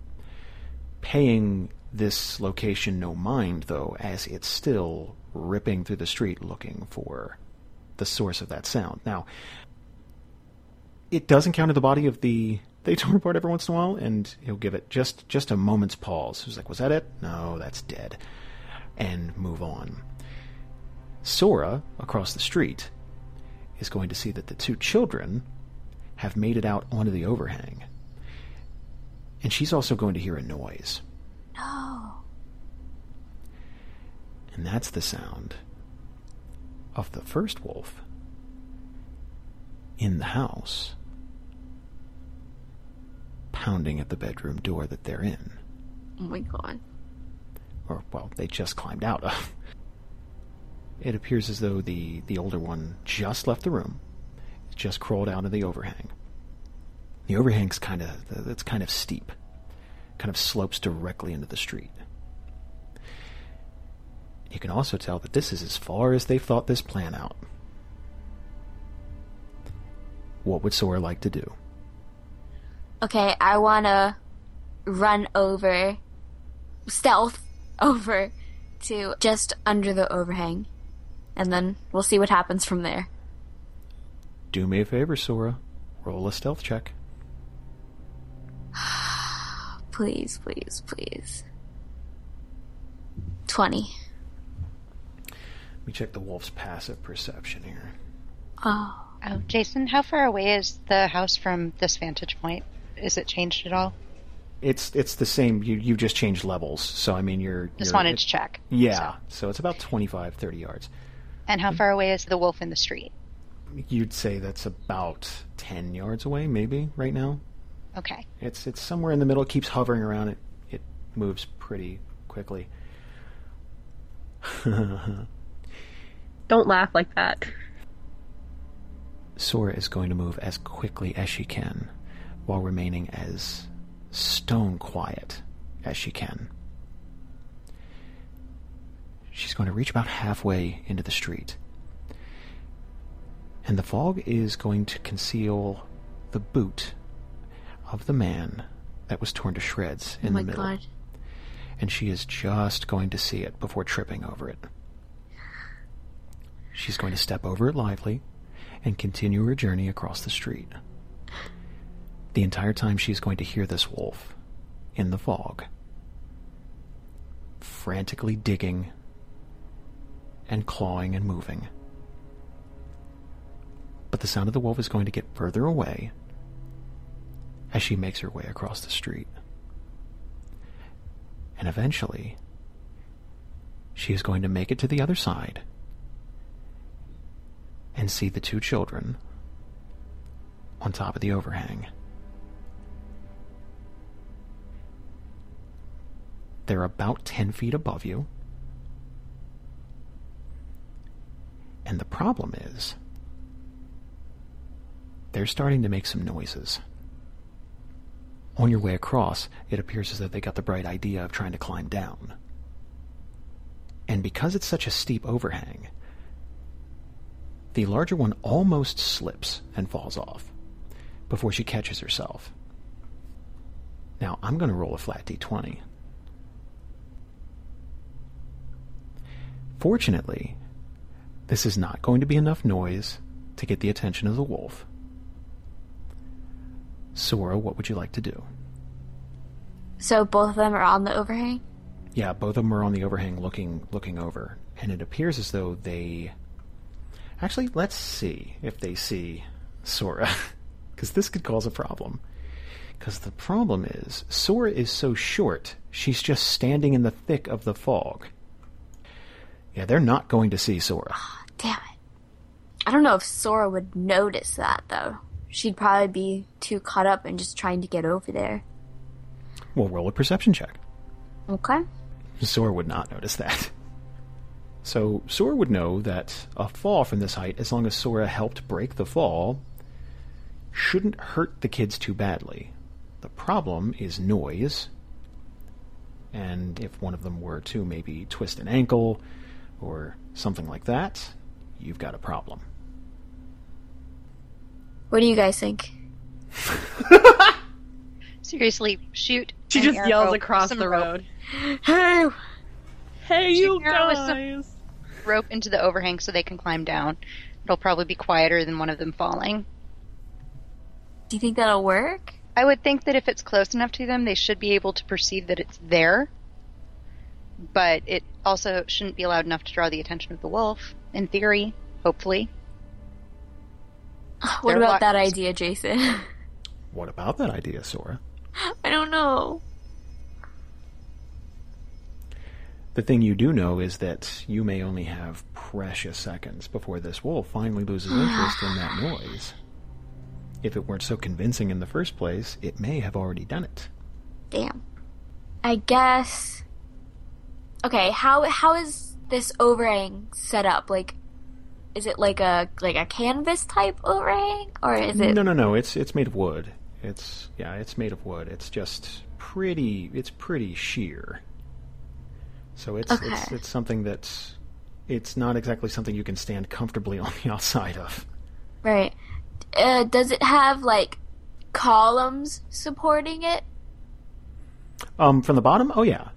Paying this location no mind, though, as it's still ripping through the street looking for the source of that sound. Now, it does encounter the body of the they torn apart every once in a while, and he'll give it just just a moment's pause. He's like, "Was that it? No, that's dead," and move on. Sora across the street is going to see that the two children have made it out onto the overhang, and she's also going to hear a noise. No. And that's the sound of the first wolf in the house pounding at the bedroom door that they're in. Oh my god. Or, well, they just climbed out of. It appears as though the, the older one just left the room, just crawled out of the overhang. The overhang's kind of it's kind of steep, kind of slopes directly into the street. You can also tell that this is as far as they've thought this plan out. What would Sora like to do? Okay, I wanna run over, stealth over to just under the overhang. And then we'll see what happens from there. Do me a favor, Sora. Roll a stealth check. Please, please, please. 20. Let me check the wolf's passive perception here. Oh. Oh, Jason, how far away is the house from this vantage point? Is it changed at all? It's it's the same. You you just changed levels, so I mean you're. Just you're- wanted it- to check. Yeah, So. so it's about 25, 30 yards. And how far away is the wolf in the street? You'd say that's about ten yards away, maybe right now. Okay. It's it's somewhere in the middle. It keeps hovering around. It it moves pretty quickly. Don't laugh like that. Sora is going to move as quickly as she can, while remaining as stone quiet as she can. She's going to reach about halfway into the street. And the fog is going to conceal the boot of the man that was torn to shreds in oh my the middle. god. And she is just going to see it before tripping over it. She's going to step over it lively and continue her journey across the street. The entire time she's going to hear this wolf in the fog, frantically digging and clawing and moving. But the sound of the wolf is going to get further away as she makes her way across the street. And eventually, she is going to make it to the other side and see the two children on top of the overhang. They're about 10 feet above you. And the problem is, they're starting to make some noises. On your way across, it appears as though they got the bright idea of trying to climb down. And because it's such a steep overhang, the larger one almost slips and falls off before she catches herself. Now, I'm going to roll a flat d20. Fortunately, this is not going to be enough noise to get the attention of the wolf. Sora, what would you like to do? So both of them are on the overhang? Yeah, both of them are on the overhang looking looking over, and it appears as though they Actually, let's see if they see Sora cuz this could cause a problem. Cuz the problem is Sora is so short, she's just standing in the thick of the fog. Yeah, they're not going to see Sora. Ah, damn it. I don't know if Sora would notice that, though. She'd probably be too caught up in just trying to get over there. We'll roll a perception check. Okay. Sora would not notice that. So Sora would know that a fall from this height, as long as Sora helped break the fall, shouldn't hurt the kids too badly. The problem is noise, and if one of them were to maybe twist an ankle or something like that, you've got a problem. What do you guys think? Seriously, shoot. She just yells across some the rope- road. Hey! Hey, Shoot you an with some- guys! Rope into the overhang so they can climb down. It'll probably be quieter than one of them falling. Do you think that'll work? I would think that if it's close enough to them, they should be able to perceive that it's there. But it also shouldn't be loud enough to draw the attention of the wolf, in theory, hopefully. What They're about lo- that idea, Jason? What about that idea, Sora? I don't know. The thing you do know is that you may only have precious seconds before this wolf finally loses interest in that noise. If it weren't so convincing in the first place, it may have already done it. Damn. I guess. Okay, how how is this overhang set up? Like, is it like a like a canvas type overhang, or is it? No, no, no. It's it's made of wood. It's yeah, it's made of wood. It's just pretty. It's pretty sheer. So it's it's it's something that's it's not exactly something you can stand comfortably on the outside of. Right. Uh, does it have like columns supporting it? Um, from the bottom, oh yeah,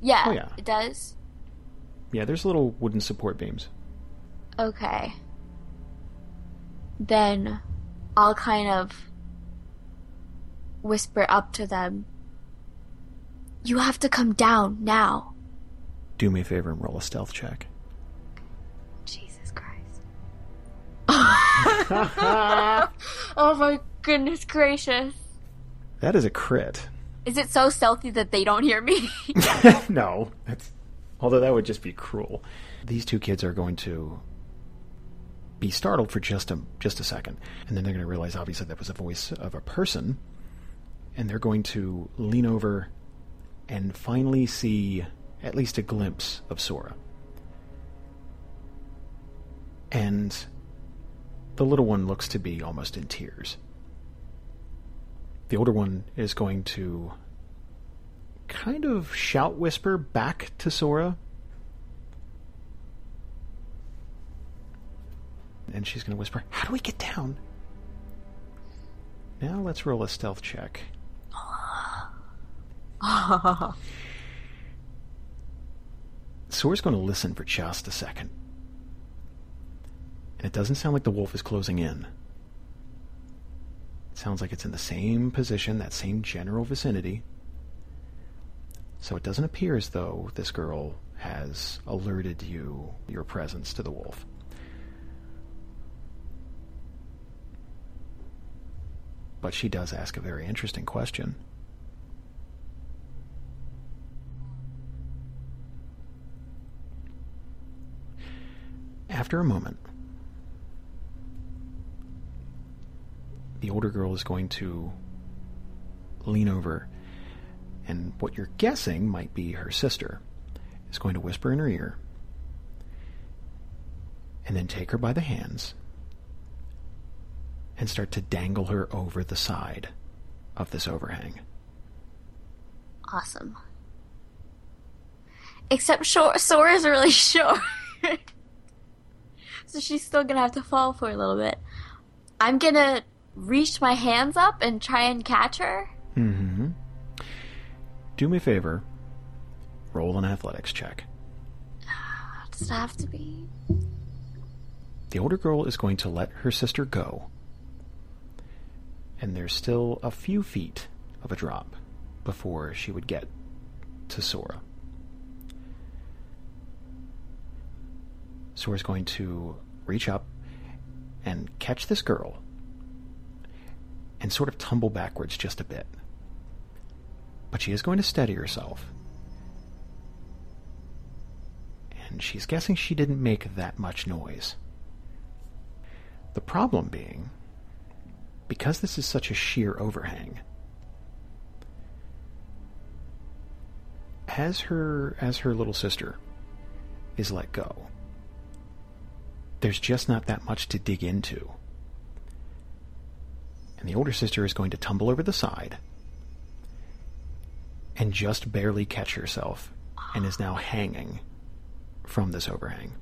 Yeah. Oh, yeah. It does. yeah. There's little wooden support beams. Okay. Then I'll kind of whisper up to them. You have to come down now. Do me a favor and roll a stealth check. Jesus Christ. oh my goodness gracious. That is a crit. Is it so stealthy that they don't hear me? no, that's although that would just be cruel. These two kids are going to be startled for just a just a second, and then they're going to realize obviously that was a voice of a person, and they're going to lean over and finally see at least a glimpse of Sora. And the little one looks to be almost in tears. The older one is going to kind of shout whisper back to Sora. And she's going to whisper, How do we get down? Now let's roll a stealth check. Sora's going to listen for just a second. And it doesn't sound like the wolf is closing in. It sounds like it's in the same position, that same general vicinity. So it doesn't appear as though this girl has alerted you, your presence to the wolf. But she does ask a very interesting question. After a moment, the older girl is going to lean over, and what you're guessing might be her sister is going to whisper in her ear, and then take her by the hands and start to dangle her over the side of this overhang. awesome. Except short, Sora's really short. So she's still gonna have to fall for a little bit. I'm gonna reach my hands up and try and catch her. Mm-hmm. Do me a favor. Roll an athletics check. Does it have to be? The older girl is going to let her sister go. And there's still a few feet of a drop before she would get to Sora. Sora's going to reach up and catch this girl and sort of tumble backwards just a bit. But she is going to steady herself. and she's guessing she didn't make that much noise. The problem being, because this is such a sheer overhang, as her as her little sister is let go, there's just not that much to dig into. And the older sister is going to tumble over the side and just barely catch herself and is now hanging from this overhang.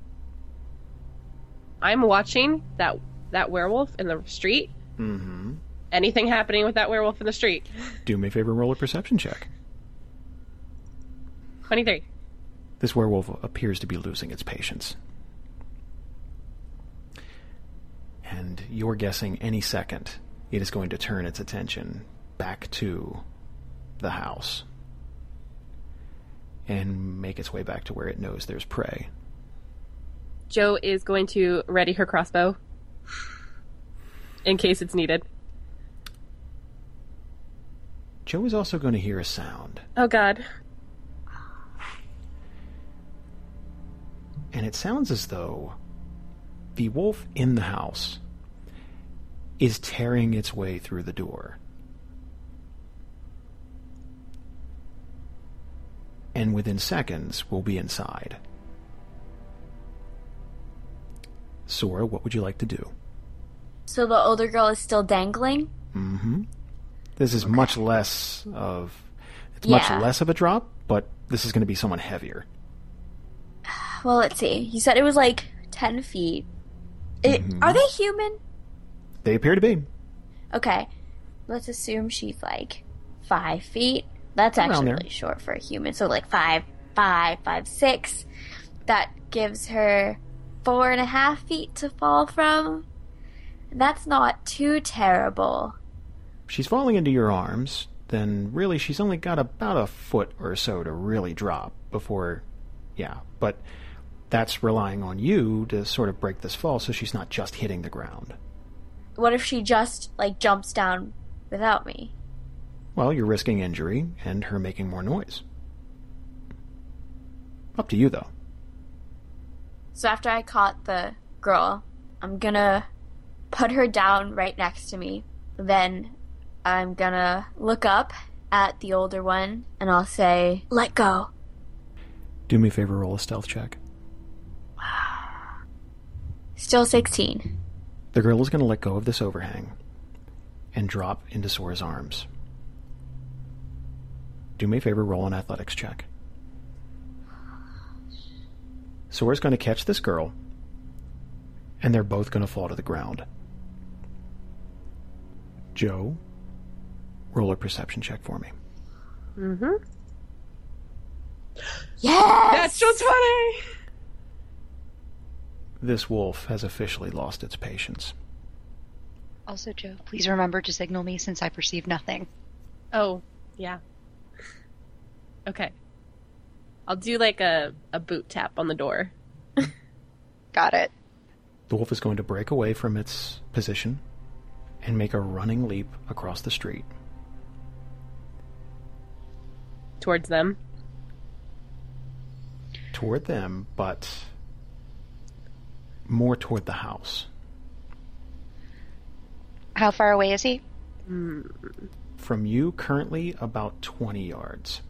I'm watching that that werewolf in the street. Mm-hmm. Anything happening with that werewolf in the street? Do me a favor, and roll a perception check. Twenty-three. This werewolf appears to be losing its patience. And you're guessing any second it is going to turn its attention back to the house and make its way back to where it knows there's prey. Joe is going to ready her crossbow in case it's needed. Joe is also going to hear a sound, Oh God. and it sounds as though the wolf in the house is tearing its way through the door. And within seconds, we'll be inside. Sora, what would you like to do? So the older girl is still dangling? Mm-hmm. This is much less of it's much less of a drop, but this is going to be someone heavier. Well, let's see. You said it was like 10 feet. It, mm-hmm. Are they human? They appear to be Okay. Let's assume she's like 5 feet. That's actually really short for a human. So like five, five, five, six. That gives her four and a half feet to fall from. That's not too terrible. she's falling into your arms, then really she's only got about a foot or so to really drop before, yeah. But that's relying on you to sort of break this fall so she's not just hitting the ground. What if she just like jumps down without me? Well, you're risking injury and her making more noise. Up to you, though. So after I caught the girl, I'm gonna put her down right next to me. Then I'm gonna look up at the older one and I'll say, Let go. Do me a favor, roll a stealth check. Still 16. The girl is going to let go of this overhang and drop into Sora's arms. Do me a favor, roll an athletics check. Sora's going to catch this girl, and they're both going to fall to the ground. Joe, roll a perception check for me. Mm-hmm. Yes! That's just funny. This wolf has officially lost its patience. Also, Joe, please remember to signal me since I perceive nothing. Oh, yeah. Okay. I'll do like a, a boot tap on the door. Got it. The wolf is going to break away from its position and make a running leap across the street. towards them. toward them, but more toward the house. How far away is he? From you, currently about 20 yards.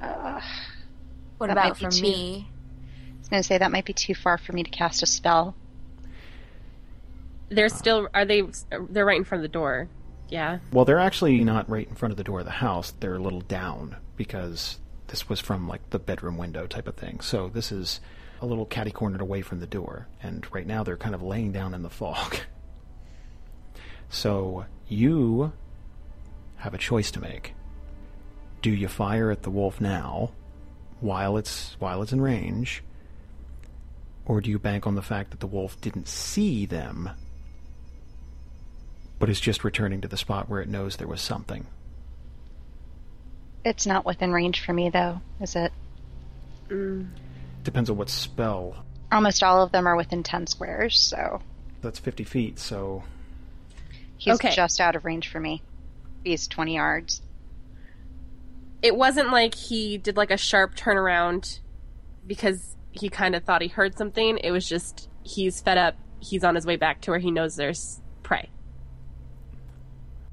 Uh, What That about might be for too- me? I was going to say that might be too far for me to cast a spell. They're still are they they're right in front of the door. Yeah. Well, they're actually not right in front of the door of the house. They're a little down because this was from like the bedroom window type of thing. So this is a little catty cornered away from the door. And right now they're kind of laying down in the fog. So you have a choice to make. Do you fire at the wolf now while it's while it's in range? Or do you bank on the fact that the wolf didn't see them but is just returning to the spot where it knows there was something? It's not within range for me, though, is it? Mm. Depends on what spell. Almost all of them are within 10 squares, so That's 50 feet, so he's Okay. just out of range for me. He's 20 yards. It wasn't like he did like a sharp turnaround because he kind of thought he heard something. It was just he's fed up. He's on his way back to where he knows there's prey.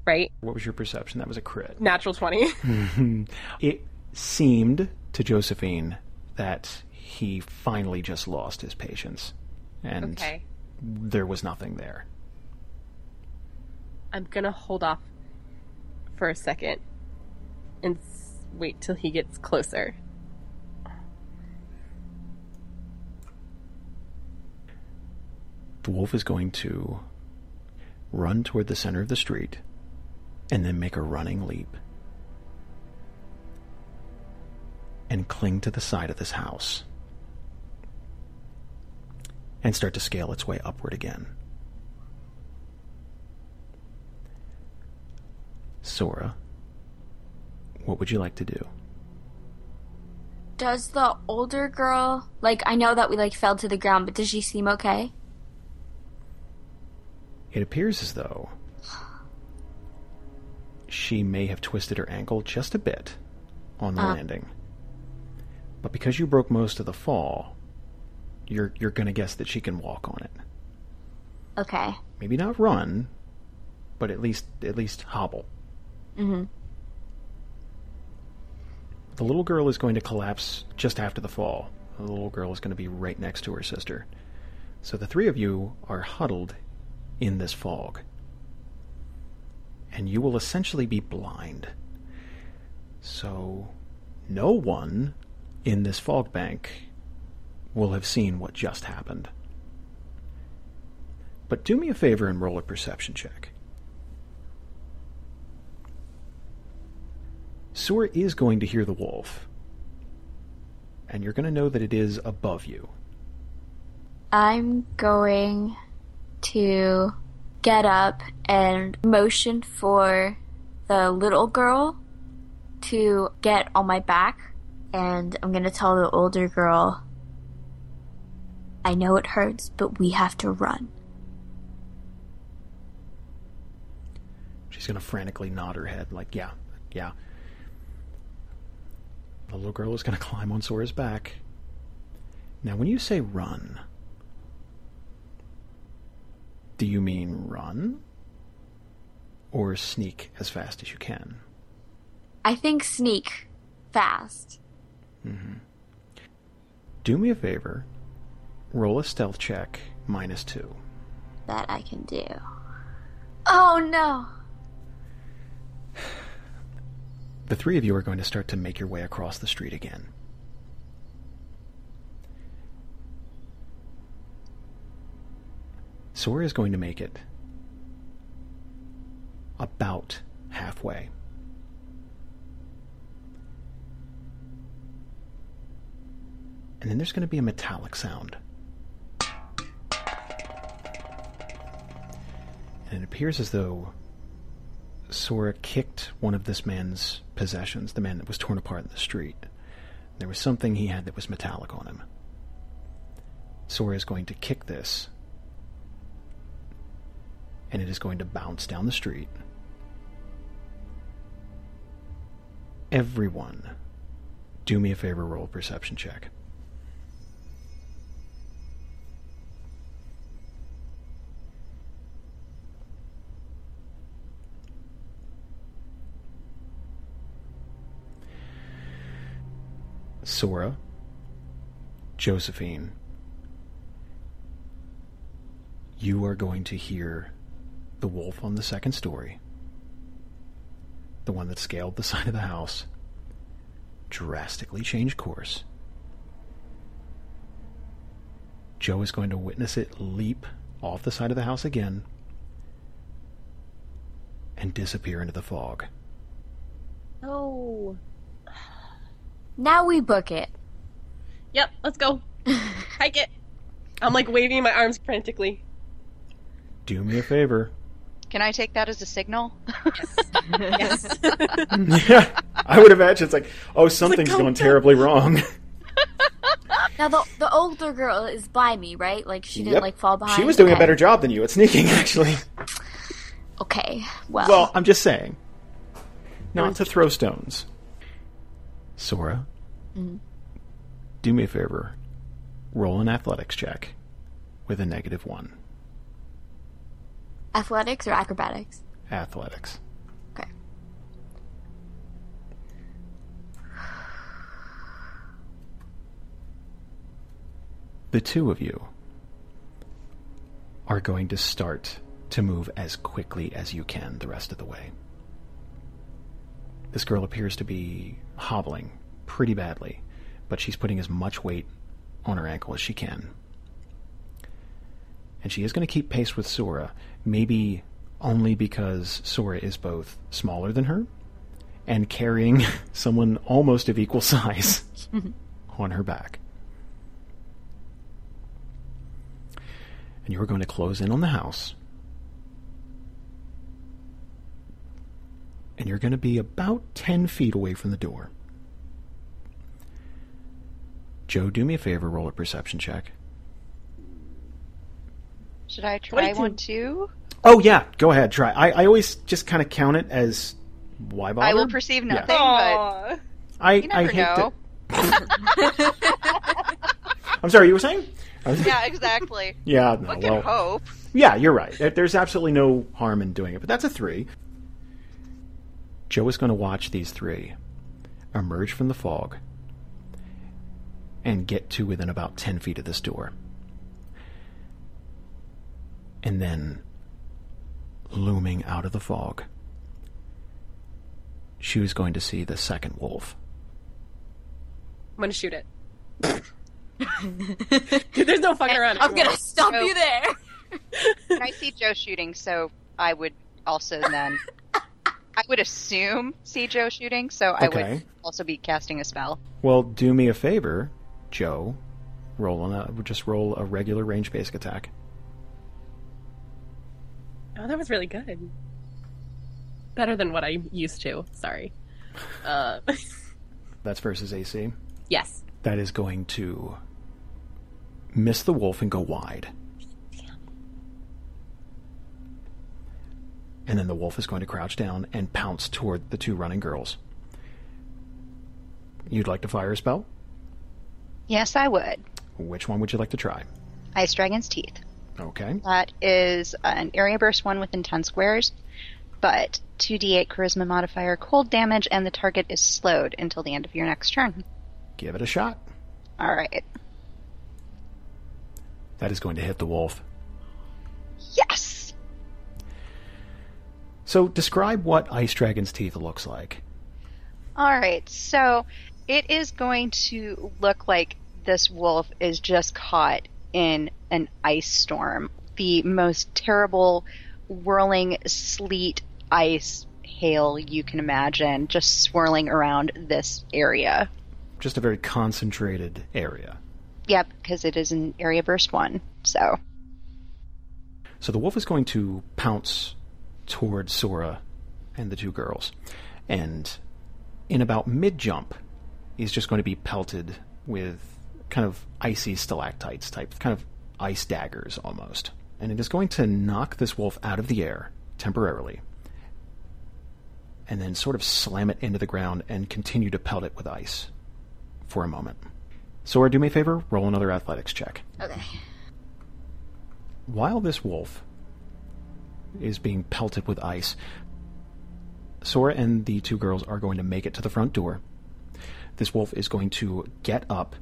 Right? What was your perception? That was a crit. Natural 20. It seemed to Josephine that he finally just lost his patience, and okay. there was nothing there. I'm gonna hold off for a second and wait till he gets closer. The wolf is going to run toward the center of the street and then make a running leap and cling to the side of this house and start to scale its way upward again. Sora, what would you like to do? Does the older girl like I know that we like fell to the ground, but does she seem okay? It appears as though she may have twisted her ankle just a bit on the Ah. landing. But because you broke most of the fall, you're you're going to guess that she can walk on it. Okay. Maybe not run, but at least at least hobble. Mhm. The little girl is going to collapse just after the fall. The little girl is going to be right next to her sister. So the three of you are huddled in this fog. And you will essentially be blind. So no one in this fog bank will have seen what just happened. But do me a favor and roll a perception check. Sora is going to hear the wolf. And you're going to know that it is above you. I'm going to get up and motion for the little girl to get on my back. And I'm going to tell the older girl, I know it hurts, but we have to run. She's going to frantically nod her head, like, yeah, yeah. The little girl is going to climb on Sora's back. Now, when you say run, do you mean run? Or sneak as fast as you can? I think sneak fast. Mm-hmm. Do me a favor. Roll a stealth check minus two. That I can do. Oh no! The three of you are going to start to make your way across the street again. Sora is going to make it about halfway. And then there's going to be a metallic sound. And it appears as though Sora kicked one of this man's possessions, the man that was torn apart in the street. There was something he had that was metallic on him. Sora is going to kick this, and it is going to bounce down the street. Everyone, do me a favor, roll a perception check. Sora, Josephine, you are going to hear the wolf on the second story, the one that scaled the side of the house, drastically change course. Joe is going to witness it leap off the side of the house again and disappear into the fog. Oh. Now we book it. Yep, let's go. Hike it. I'm like waving my arms frantically. Do me a favor. Can I take that as a signal? Yes. yeah, I would imagine it's like, oh, something's go, going go. terribly wrong. Now the the older girl is by me, right? Like she didn't Yep. like fall behind. She was doing a better job than you at sneaking, actually. Okay. Well. Well, I'm just saying. Not to throw stones. Sora, Mm-hmm. do me a favor. Roll an athletics check with a negative one. Athletics or acrobatics? Athletics. Okay. The two of you are going to start to move as quickly as you can the rest of the way. This girl appears to be hobbling pretty badly, but she's putting as much weight on her ankle as she can. And she is going to keep pace with Sora, maybe only because Sora is both smaller than her and carrying someone almost of equal size on her back. And you are going to close in on the house. And you're going to be about 10 feet away from the door. Joe, do me a favor, roll a perception check. Should I try 22. one too? Oh, yeah, go ahead, try. I, I always just kind of count it as why bother? I will perceive Yeah. nothing, but I, you I never hate know. to. I'm sorry, you were saying? Yeah, exactly. yeah, no, One well, hope. Yeah, you're right. There's absolutely no harm in doing it, but that's a three. Joe is going to watch these three emerge from the fog and get to within about 10 feet of this door. And then, looming out of the fog, she was going to see the second wolf. I'm gonna shoot it. Dude, there's no fucking around. I'm anymore. gonna stop Nope. you there. And I see Joe shooting, so I would also then. I would assume see Joe shooting, so I Okay. would also be casting a spell. Well, do me a favor, Joe. Roll on a, just roll a regular range basic attack. Oh, that was really good. Better than what I'm used to. Sorry. Uh, That's versus AC. yes. that is going to miss the wolf and go wide. And then the wolf is going to crouch down and pounce toward the two running girls. You'd like to fire a spell? Yes, I would. Which one would you like to try? Ice Dragon's Teeth. Okay. That is an area burst one within 10 squares, but 2d8 charisma modifier, cold damage, and the target is slowed until the end of your next turn. Give it a shot. Alright. That is going to hit the wolf. Yes! So describe what Ice Dragon's Teeth looks like. Alright, so it is going to look like this wolf is just caught in an ice storm. The most terrible whirling sleet, ice, hail you can imagine, just swirling around this area. Just a very concentrated area. Yep, because it is an area burst one. So, So the wolf is going to pounce toward Sora and the two girls. And in about mid jump, he's just going to be pelted with kind of icy stalactites type, kind of ice daggers almost. And it is going to knock this wolf out of the air temporarily. And then sort of slam it into the ground and continue to pelt it with ice for a moment. Sora, do me a favor, roll another athletics check Okay. while this wolf is being pelted with ice, Sora and the two girls are going to make it to the front door. This wolf is going to get up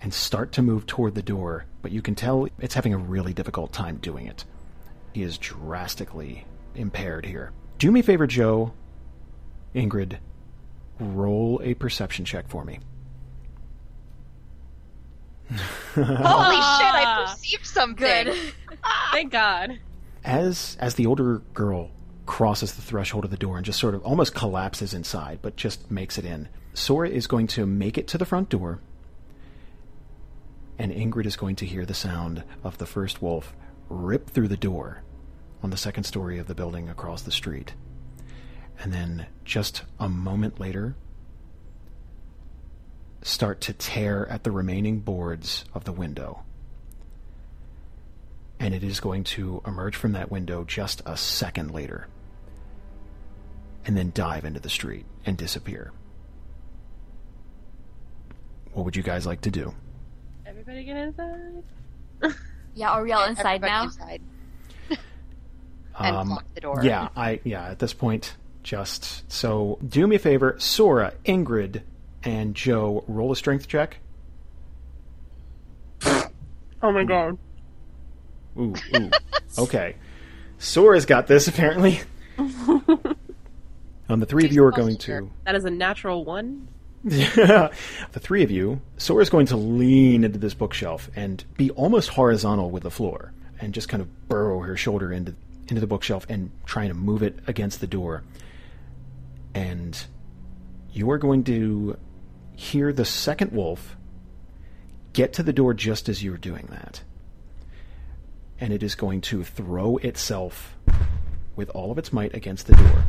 and start to move toward the door, but you can tell it's having a really difficult time doing it. He is drastically impaired here. Do me a favor, Joe, Ingrid, roll a perception check for me. holy shit, I perceived something! Good. Thank God. as as the older girl crosses the threshold of the door and just sort of almost collapses inside, but just makes it in, Sora is going to make it to the front door, and Ingrid is going to hear the sound of the first wolf rip through the door on the second story of the building across the street. And then just a moment later, start to tear at the remaining boards of the window and it is going to emerge from that window just a second later and then dive into the street and disappear. What would you guys like to do? Everybody get inside. Yeah, are we all inside Everybody now? Inside. and lock the door. Um, Yeah, I yeah. At this point, just so do me a favor, Sora, Ingrid, and Joe, roll a strength check. Oh my god. Ooh, ooh. okay. Sora's got this apparently. Um, the three of you are going to. That is a natural one. the three of you, Sora is going to lean into this bookshelf and be almost horizontal with the floor, and just kind of burrow her shoulder into into the bookshelf and trying to move it against the door. And you are going to hear the second wolf get to the door just as you are doing that. And it is going to throw itself with all of its might against the door.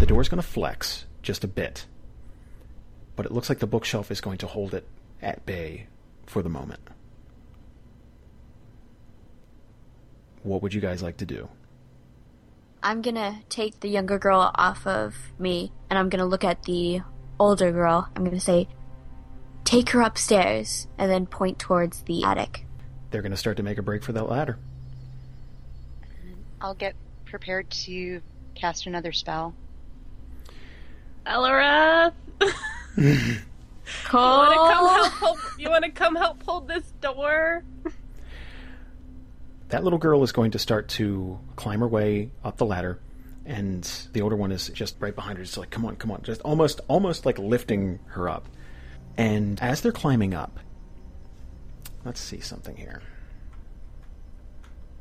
The door is going to flex just a bit, but it looks like the bookshelf is going to hold it at bay for the moment. What would you guys like to do? I'm gonna take the younger girl off of me, and I'm gonna look at the older girl. I'm gonna say, take her upstairs, and then point towards the attic. They're going to start to make a break for that ladder. I'll get prepared to cast another spell. Eliwrath! you wanna come help hold, you wanna come help hold this door? That little girl is going to start to climb her way up the ladder, and the older one is just right behind her, just like, come on, come on, just almost, almost like lifting her up. And as they're climbing up, let's see something here.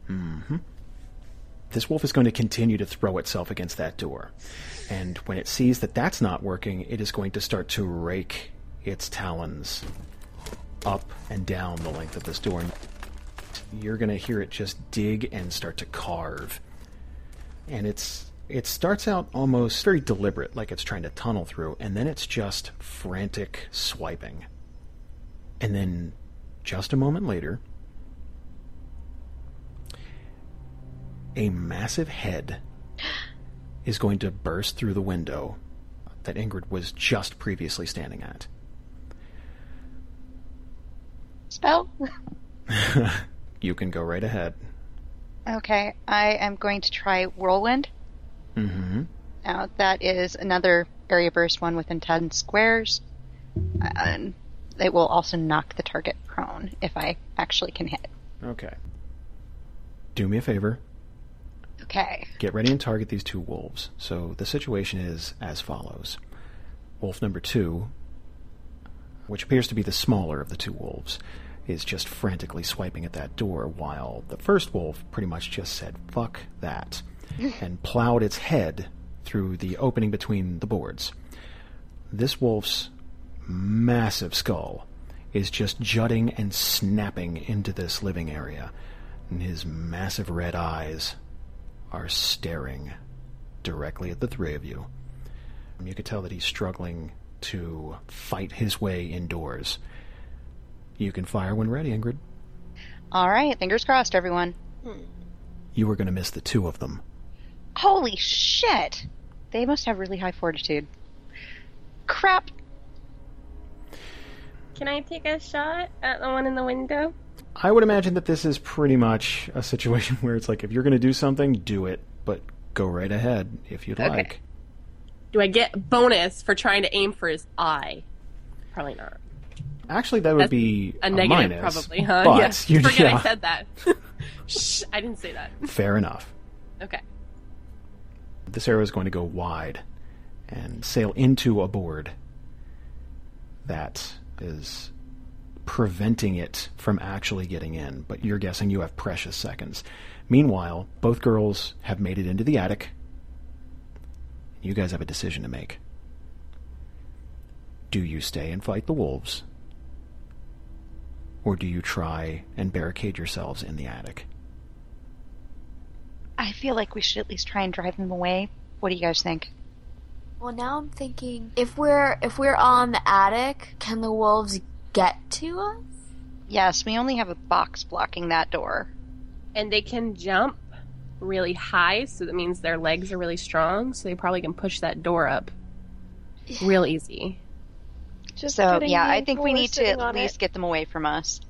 hmm This wolf is going to continue to throw itself against that door. And when it sees that that's not working, it is going to start to rake its talons up and down the length of this door. You're going to hear it just dig and start to carve. And it's it starts out almost very deliberate, like it's trying to tunnel through, and then it's just frantic swiping. And then just a moment later, a massive head is going to burst through the window that Ingrid was just previously standing at. Spell? You can go right ahead. Okay, I am going to try Whirlwind. Mm-hmm. Now, that is another area burst one within 10 squares. And it will also knock the target prone if I actually can hit. Okay. Do me a favor. Okay. Get ready and target these two wolves. So the situation is as follows. Wolf number two, which appears to be the smaller of the two wolves, is just frantically swiping at that door, while the first wolf pretty much just said, fuck that, and plowed its head through the opening between the boards. This wolf's massive skull is just jutting and snapping into this living area, and his massive red eyes are staring directly at the three of you. You could tell that he's struggling to fight his way indoors. You can fire when ready, Ingrid. All right, fingers crossed, everyone. You were going to miss the two of them. Holy shit! They must have really high fortitude. Crap! Can I take a shot at the one in the window? I would imagine that this is pretty much a situation where it's like if you're going to do something, do it, but go right ahead if you'd Okay. like. Do I get bonus for trying to aim for his eye? Probably not. Actually, that would That's be A negative, minus, probably, huh? But yeah. you Forget yeah, I said that. Shh, I didn't say that. fair enough. Okay. This arrow is going to go wide and sail into a board that is preventing it from actually getting in, but you're guessing you have precious seconds. Meanwhile, both girls have made it into the attic. You guys have a decision to make. Do you stay and fight the wolves? Or do you try and barricade yourselves in the attic? I feel like we should at least try and drive them away. What do you guys think? Well, now I'm thinking if we're if we're on the attic, can the wolves get to us? Yes, we only have a box blocking that door. And they can jump really high, so that means their legs are really strong, so they probably can push that door up real easy. Just So yeah, I think we need to at least it. get them away from us.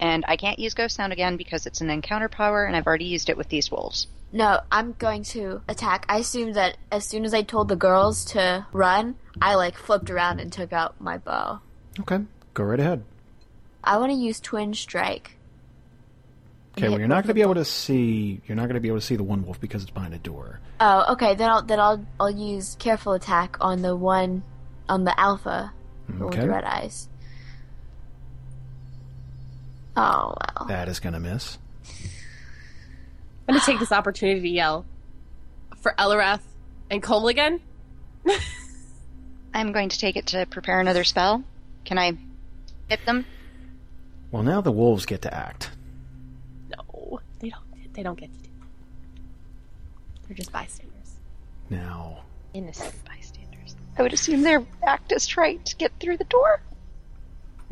And I can't use ghost sound again because it's an encounter power, and I've already used it with these wolves. No, I'm going to attack. I assume that as soon as I told the girls to run, I like flipped around and took out my bow. Okay, go right ahead. I want to use twin strike. Okay, well you're not going to be able to see. You're not going to be able to see the one wolf because it's behind a door. Oh, okay. Then I'll then I'll I'll use careful attack on the one on the alpha the one with the red eyes. Oh well. That is going to miss. I'm gonna take this opportunity to yell for Eliwrath and Coal again. I'm going to take it to prepare another spell. Can I hit them? Well, now the wolves get to act. No, they don't. They don't get to do. That. They're just bystanders. Now, Innocent bystanders. I would assume their act is trying to get through the door.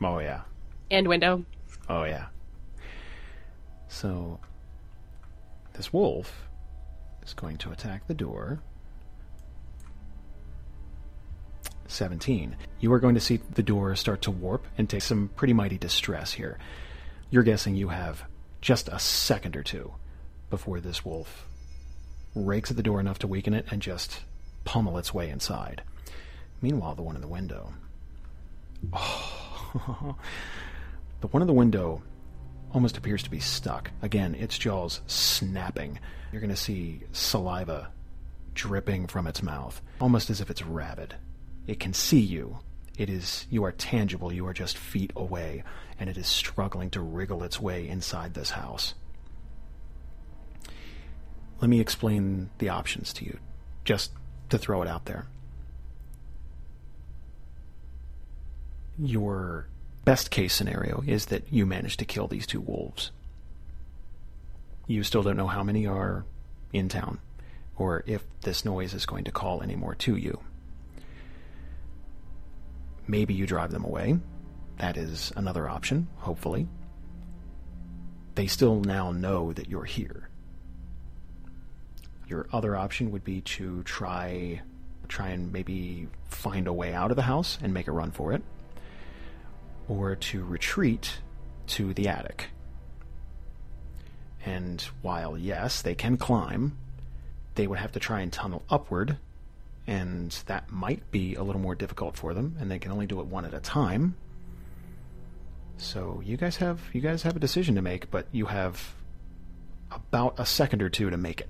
oh yeah, And window. oh yeah. So, this wolf is going to attack the door. 17. You are going to see the door start to warp and take some pretty mighty distress here. You're guessing you have just a second or two before this wolf rakes at the door enough to weaken it and just pummel its way inside. Meanwhile, the one in the window. Oh, the one in the window almost appears to be stuck. Again, its jaws snapping. You're going to see saliva dripping from its mouth, almost as if it's rabid. It can see you. It is you are tangible. You are just feet away, and it is struggling to wriggle its way inside this house. Let me explain the options to you, just to throw it out there. Your best case scenario is that you manage to kill these two wolves. You still don't know how many are in town, or if this noise is going to call any more to you. Maybe you drive them away. That is another option, hopefully. They still now know that you're here. Your other option would be to try try and maybe find a way out of the house and make a run for it or to retreat to the attic. And while, yes, they can climb, they would have to try and tunnel upward, and that might be a little more difficult for them, and they can only do it one at a time. So you guys have you guys have a decision to make, but you have about a second or two to make it.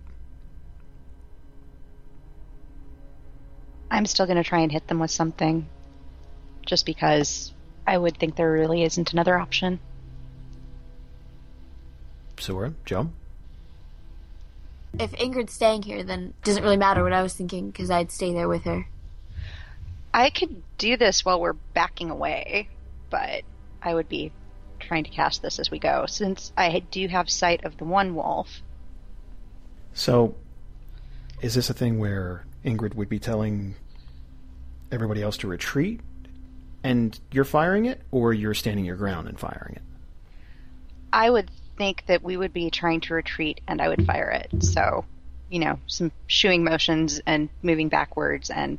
I'm still going to try and hit them with something. Just because I would think there really isn't another option. Sora, Joe? If Ingrid's staying here, then it doesn't really matter what I was thinking because I'd stay there with her. I could do this while we're backing away, but I would be trying to cast this as we go, since I do have sight of the one wolf. So, is this a thing where Ingrid would be telling everybody else to retreat and you're firing it, or you're standing your ground and firing it? I would think that we would be trying to retreat and I would fire it. So, you know, some shooing motions and moving backwards and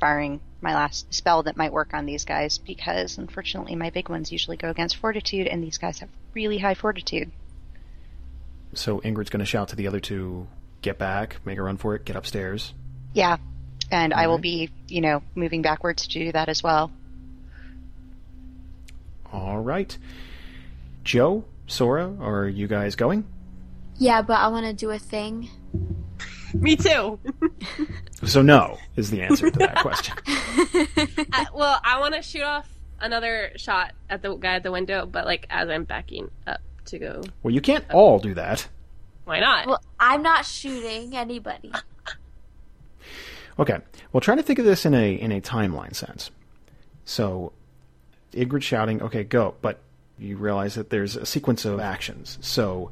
firing my last spell that might work on these guys because unfortunately my big ones usually go against fortitude and these guys have really high fortitude. So Ingrid's going to shout to the other two, get back, make a run for it, get upstairs. Yeah. And I will Alright. be, you know, moving backwards to do that as well. All right. Joe, Sora, are you guys going? Yeah, but I want to do a thing. Me too. So no is the answer to that question. I, uh, well, I want to shoot off another shot at the guy at the window, but like as I'm backing up to go. Well, you can't all do that. Why not? Well, I'm not shooting anybody. Okay. Well, try to think of this in a in a timeline sense. So, Ingrid shouting, "Okay, go!" But you realize that there's a sequence of actions. So,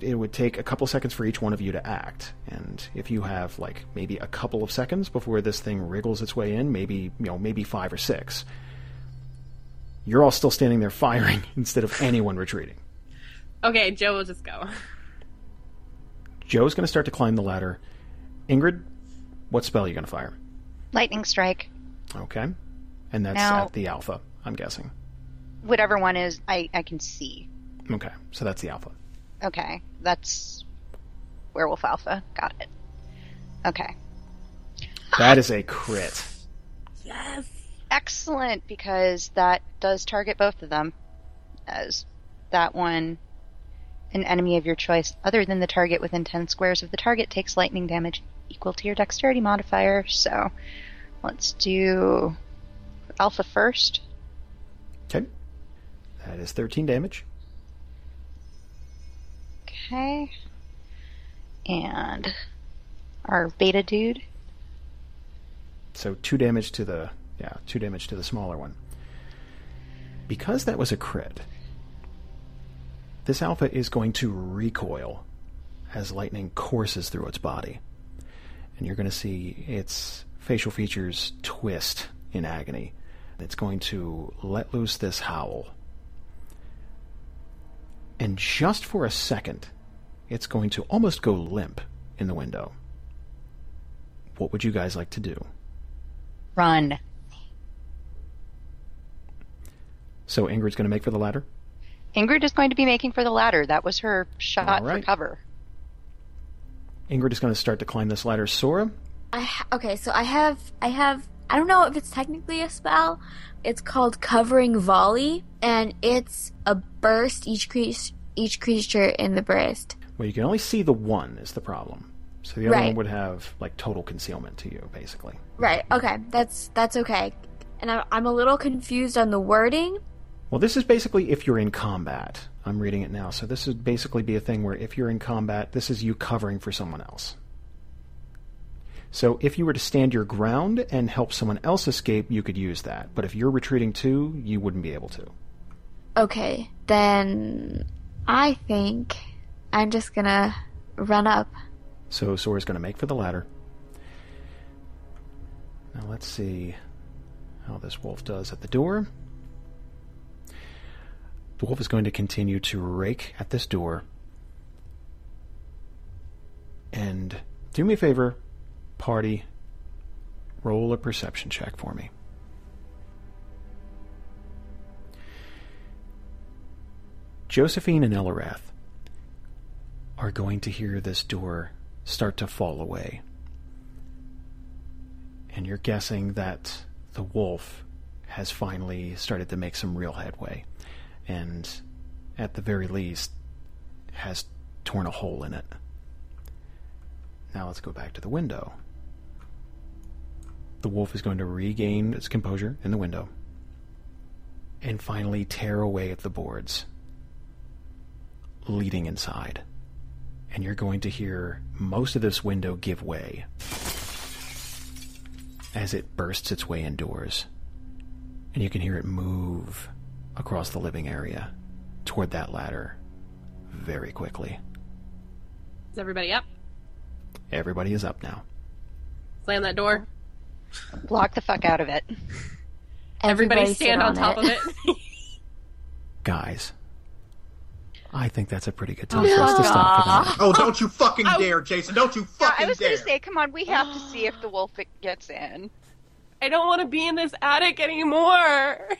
it would take a couple seconds for each one of you to act. And if you have like maybe a couple of seconds before this thing wriggles its way in, maybe you know maybe five or six, you're all still standing there firing instead of anyone retreating. okay, Joe will just go. Joe's going to start to climb the ladder. Ingrid, what spell are you going to fire? Lightning strike. Okay. and that's Now- at the alpha. I'm guessing. Whatever one is, I, I can see. Okay, so that's the alpha. Okay, that's Werewolf Alpha. Got it. Okay. That is a crit. Yes. Excellent, because that does target both of them. As that one, an enemy of your choice other than the target within 10 squares of the target takes lightning damage equal to your dexterity modifier. So let's do Alpha first. Okay, that is 13 damage. Okay. And our beta dude. So two damage to the yeah, two damage to the smaller one. Because that was a crit, this alpha is going to recoil as lightning courses through its body. And you're going to see its facial features twist in agony. It's going to let loose this howl. And just for a second, it's going to almost go limp in the window. What would you guys like to do? Run. So Ingrid's going to make for the ladder. Ingrid is going to be making for the ladder. That was her shot All for cover. Ingrid is going to start to climb this ladder. Sora, I ha- okay, so I have I have I don't know if it's technically a spell. It's called covering volley, and it's a burst each creature each creature in the burst. well, you can only see the one is the problem. So the other Right. one would have like total concealment to you, basically. Right. Okay. That's that's okay. And I, I'm a little confused on the wording. Well, this is basically if you're in combat. I'm reading it now. So this would basically be a thing where if you're in combat, this is you covering for someone else. So if you were to stand your ground and help someone else escape, you could use that. But if you're retreating too, you wouldn't be able to. Okay, then I think I'm just gonna run up. So Sora's to make for the ladder. Now let's see how this wolf does at the door. The wolf is going to continue to rake at this door. And do me a favor, party, roll a perception check for me. Josephine and Eliwrath are going to hear this door start to fall away. And you're guessing that the wolf has finally started to make some real headway. And at the very least, has torn a hole in it. Now let's go back to the window. The wolf is going to regain its composure in the window and finally tear away at the boards, leading inside and you're going to hear most of this window give way as it bursts its way indoors. And you can hear it move across the living area toward that ladder very quickly. Is everybody up? Everybody is up now. Slam that door. Block the fuck out of it. Everybody, sit stand on, top of it. Guys, I think that's a pretty good time for us to stop for the. Oh, don't you fucking dare, Jason! Don't you Yeah, fucking I was dare! going to say, come on, we have to see if the wolf gets in. I don't want to be in this attic anymore.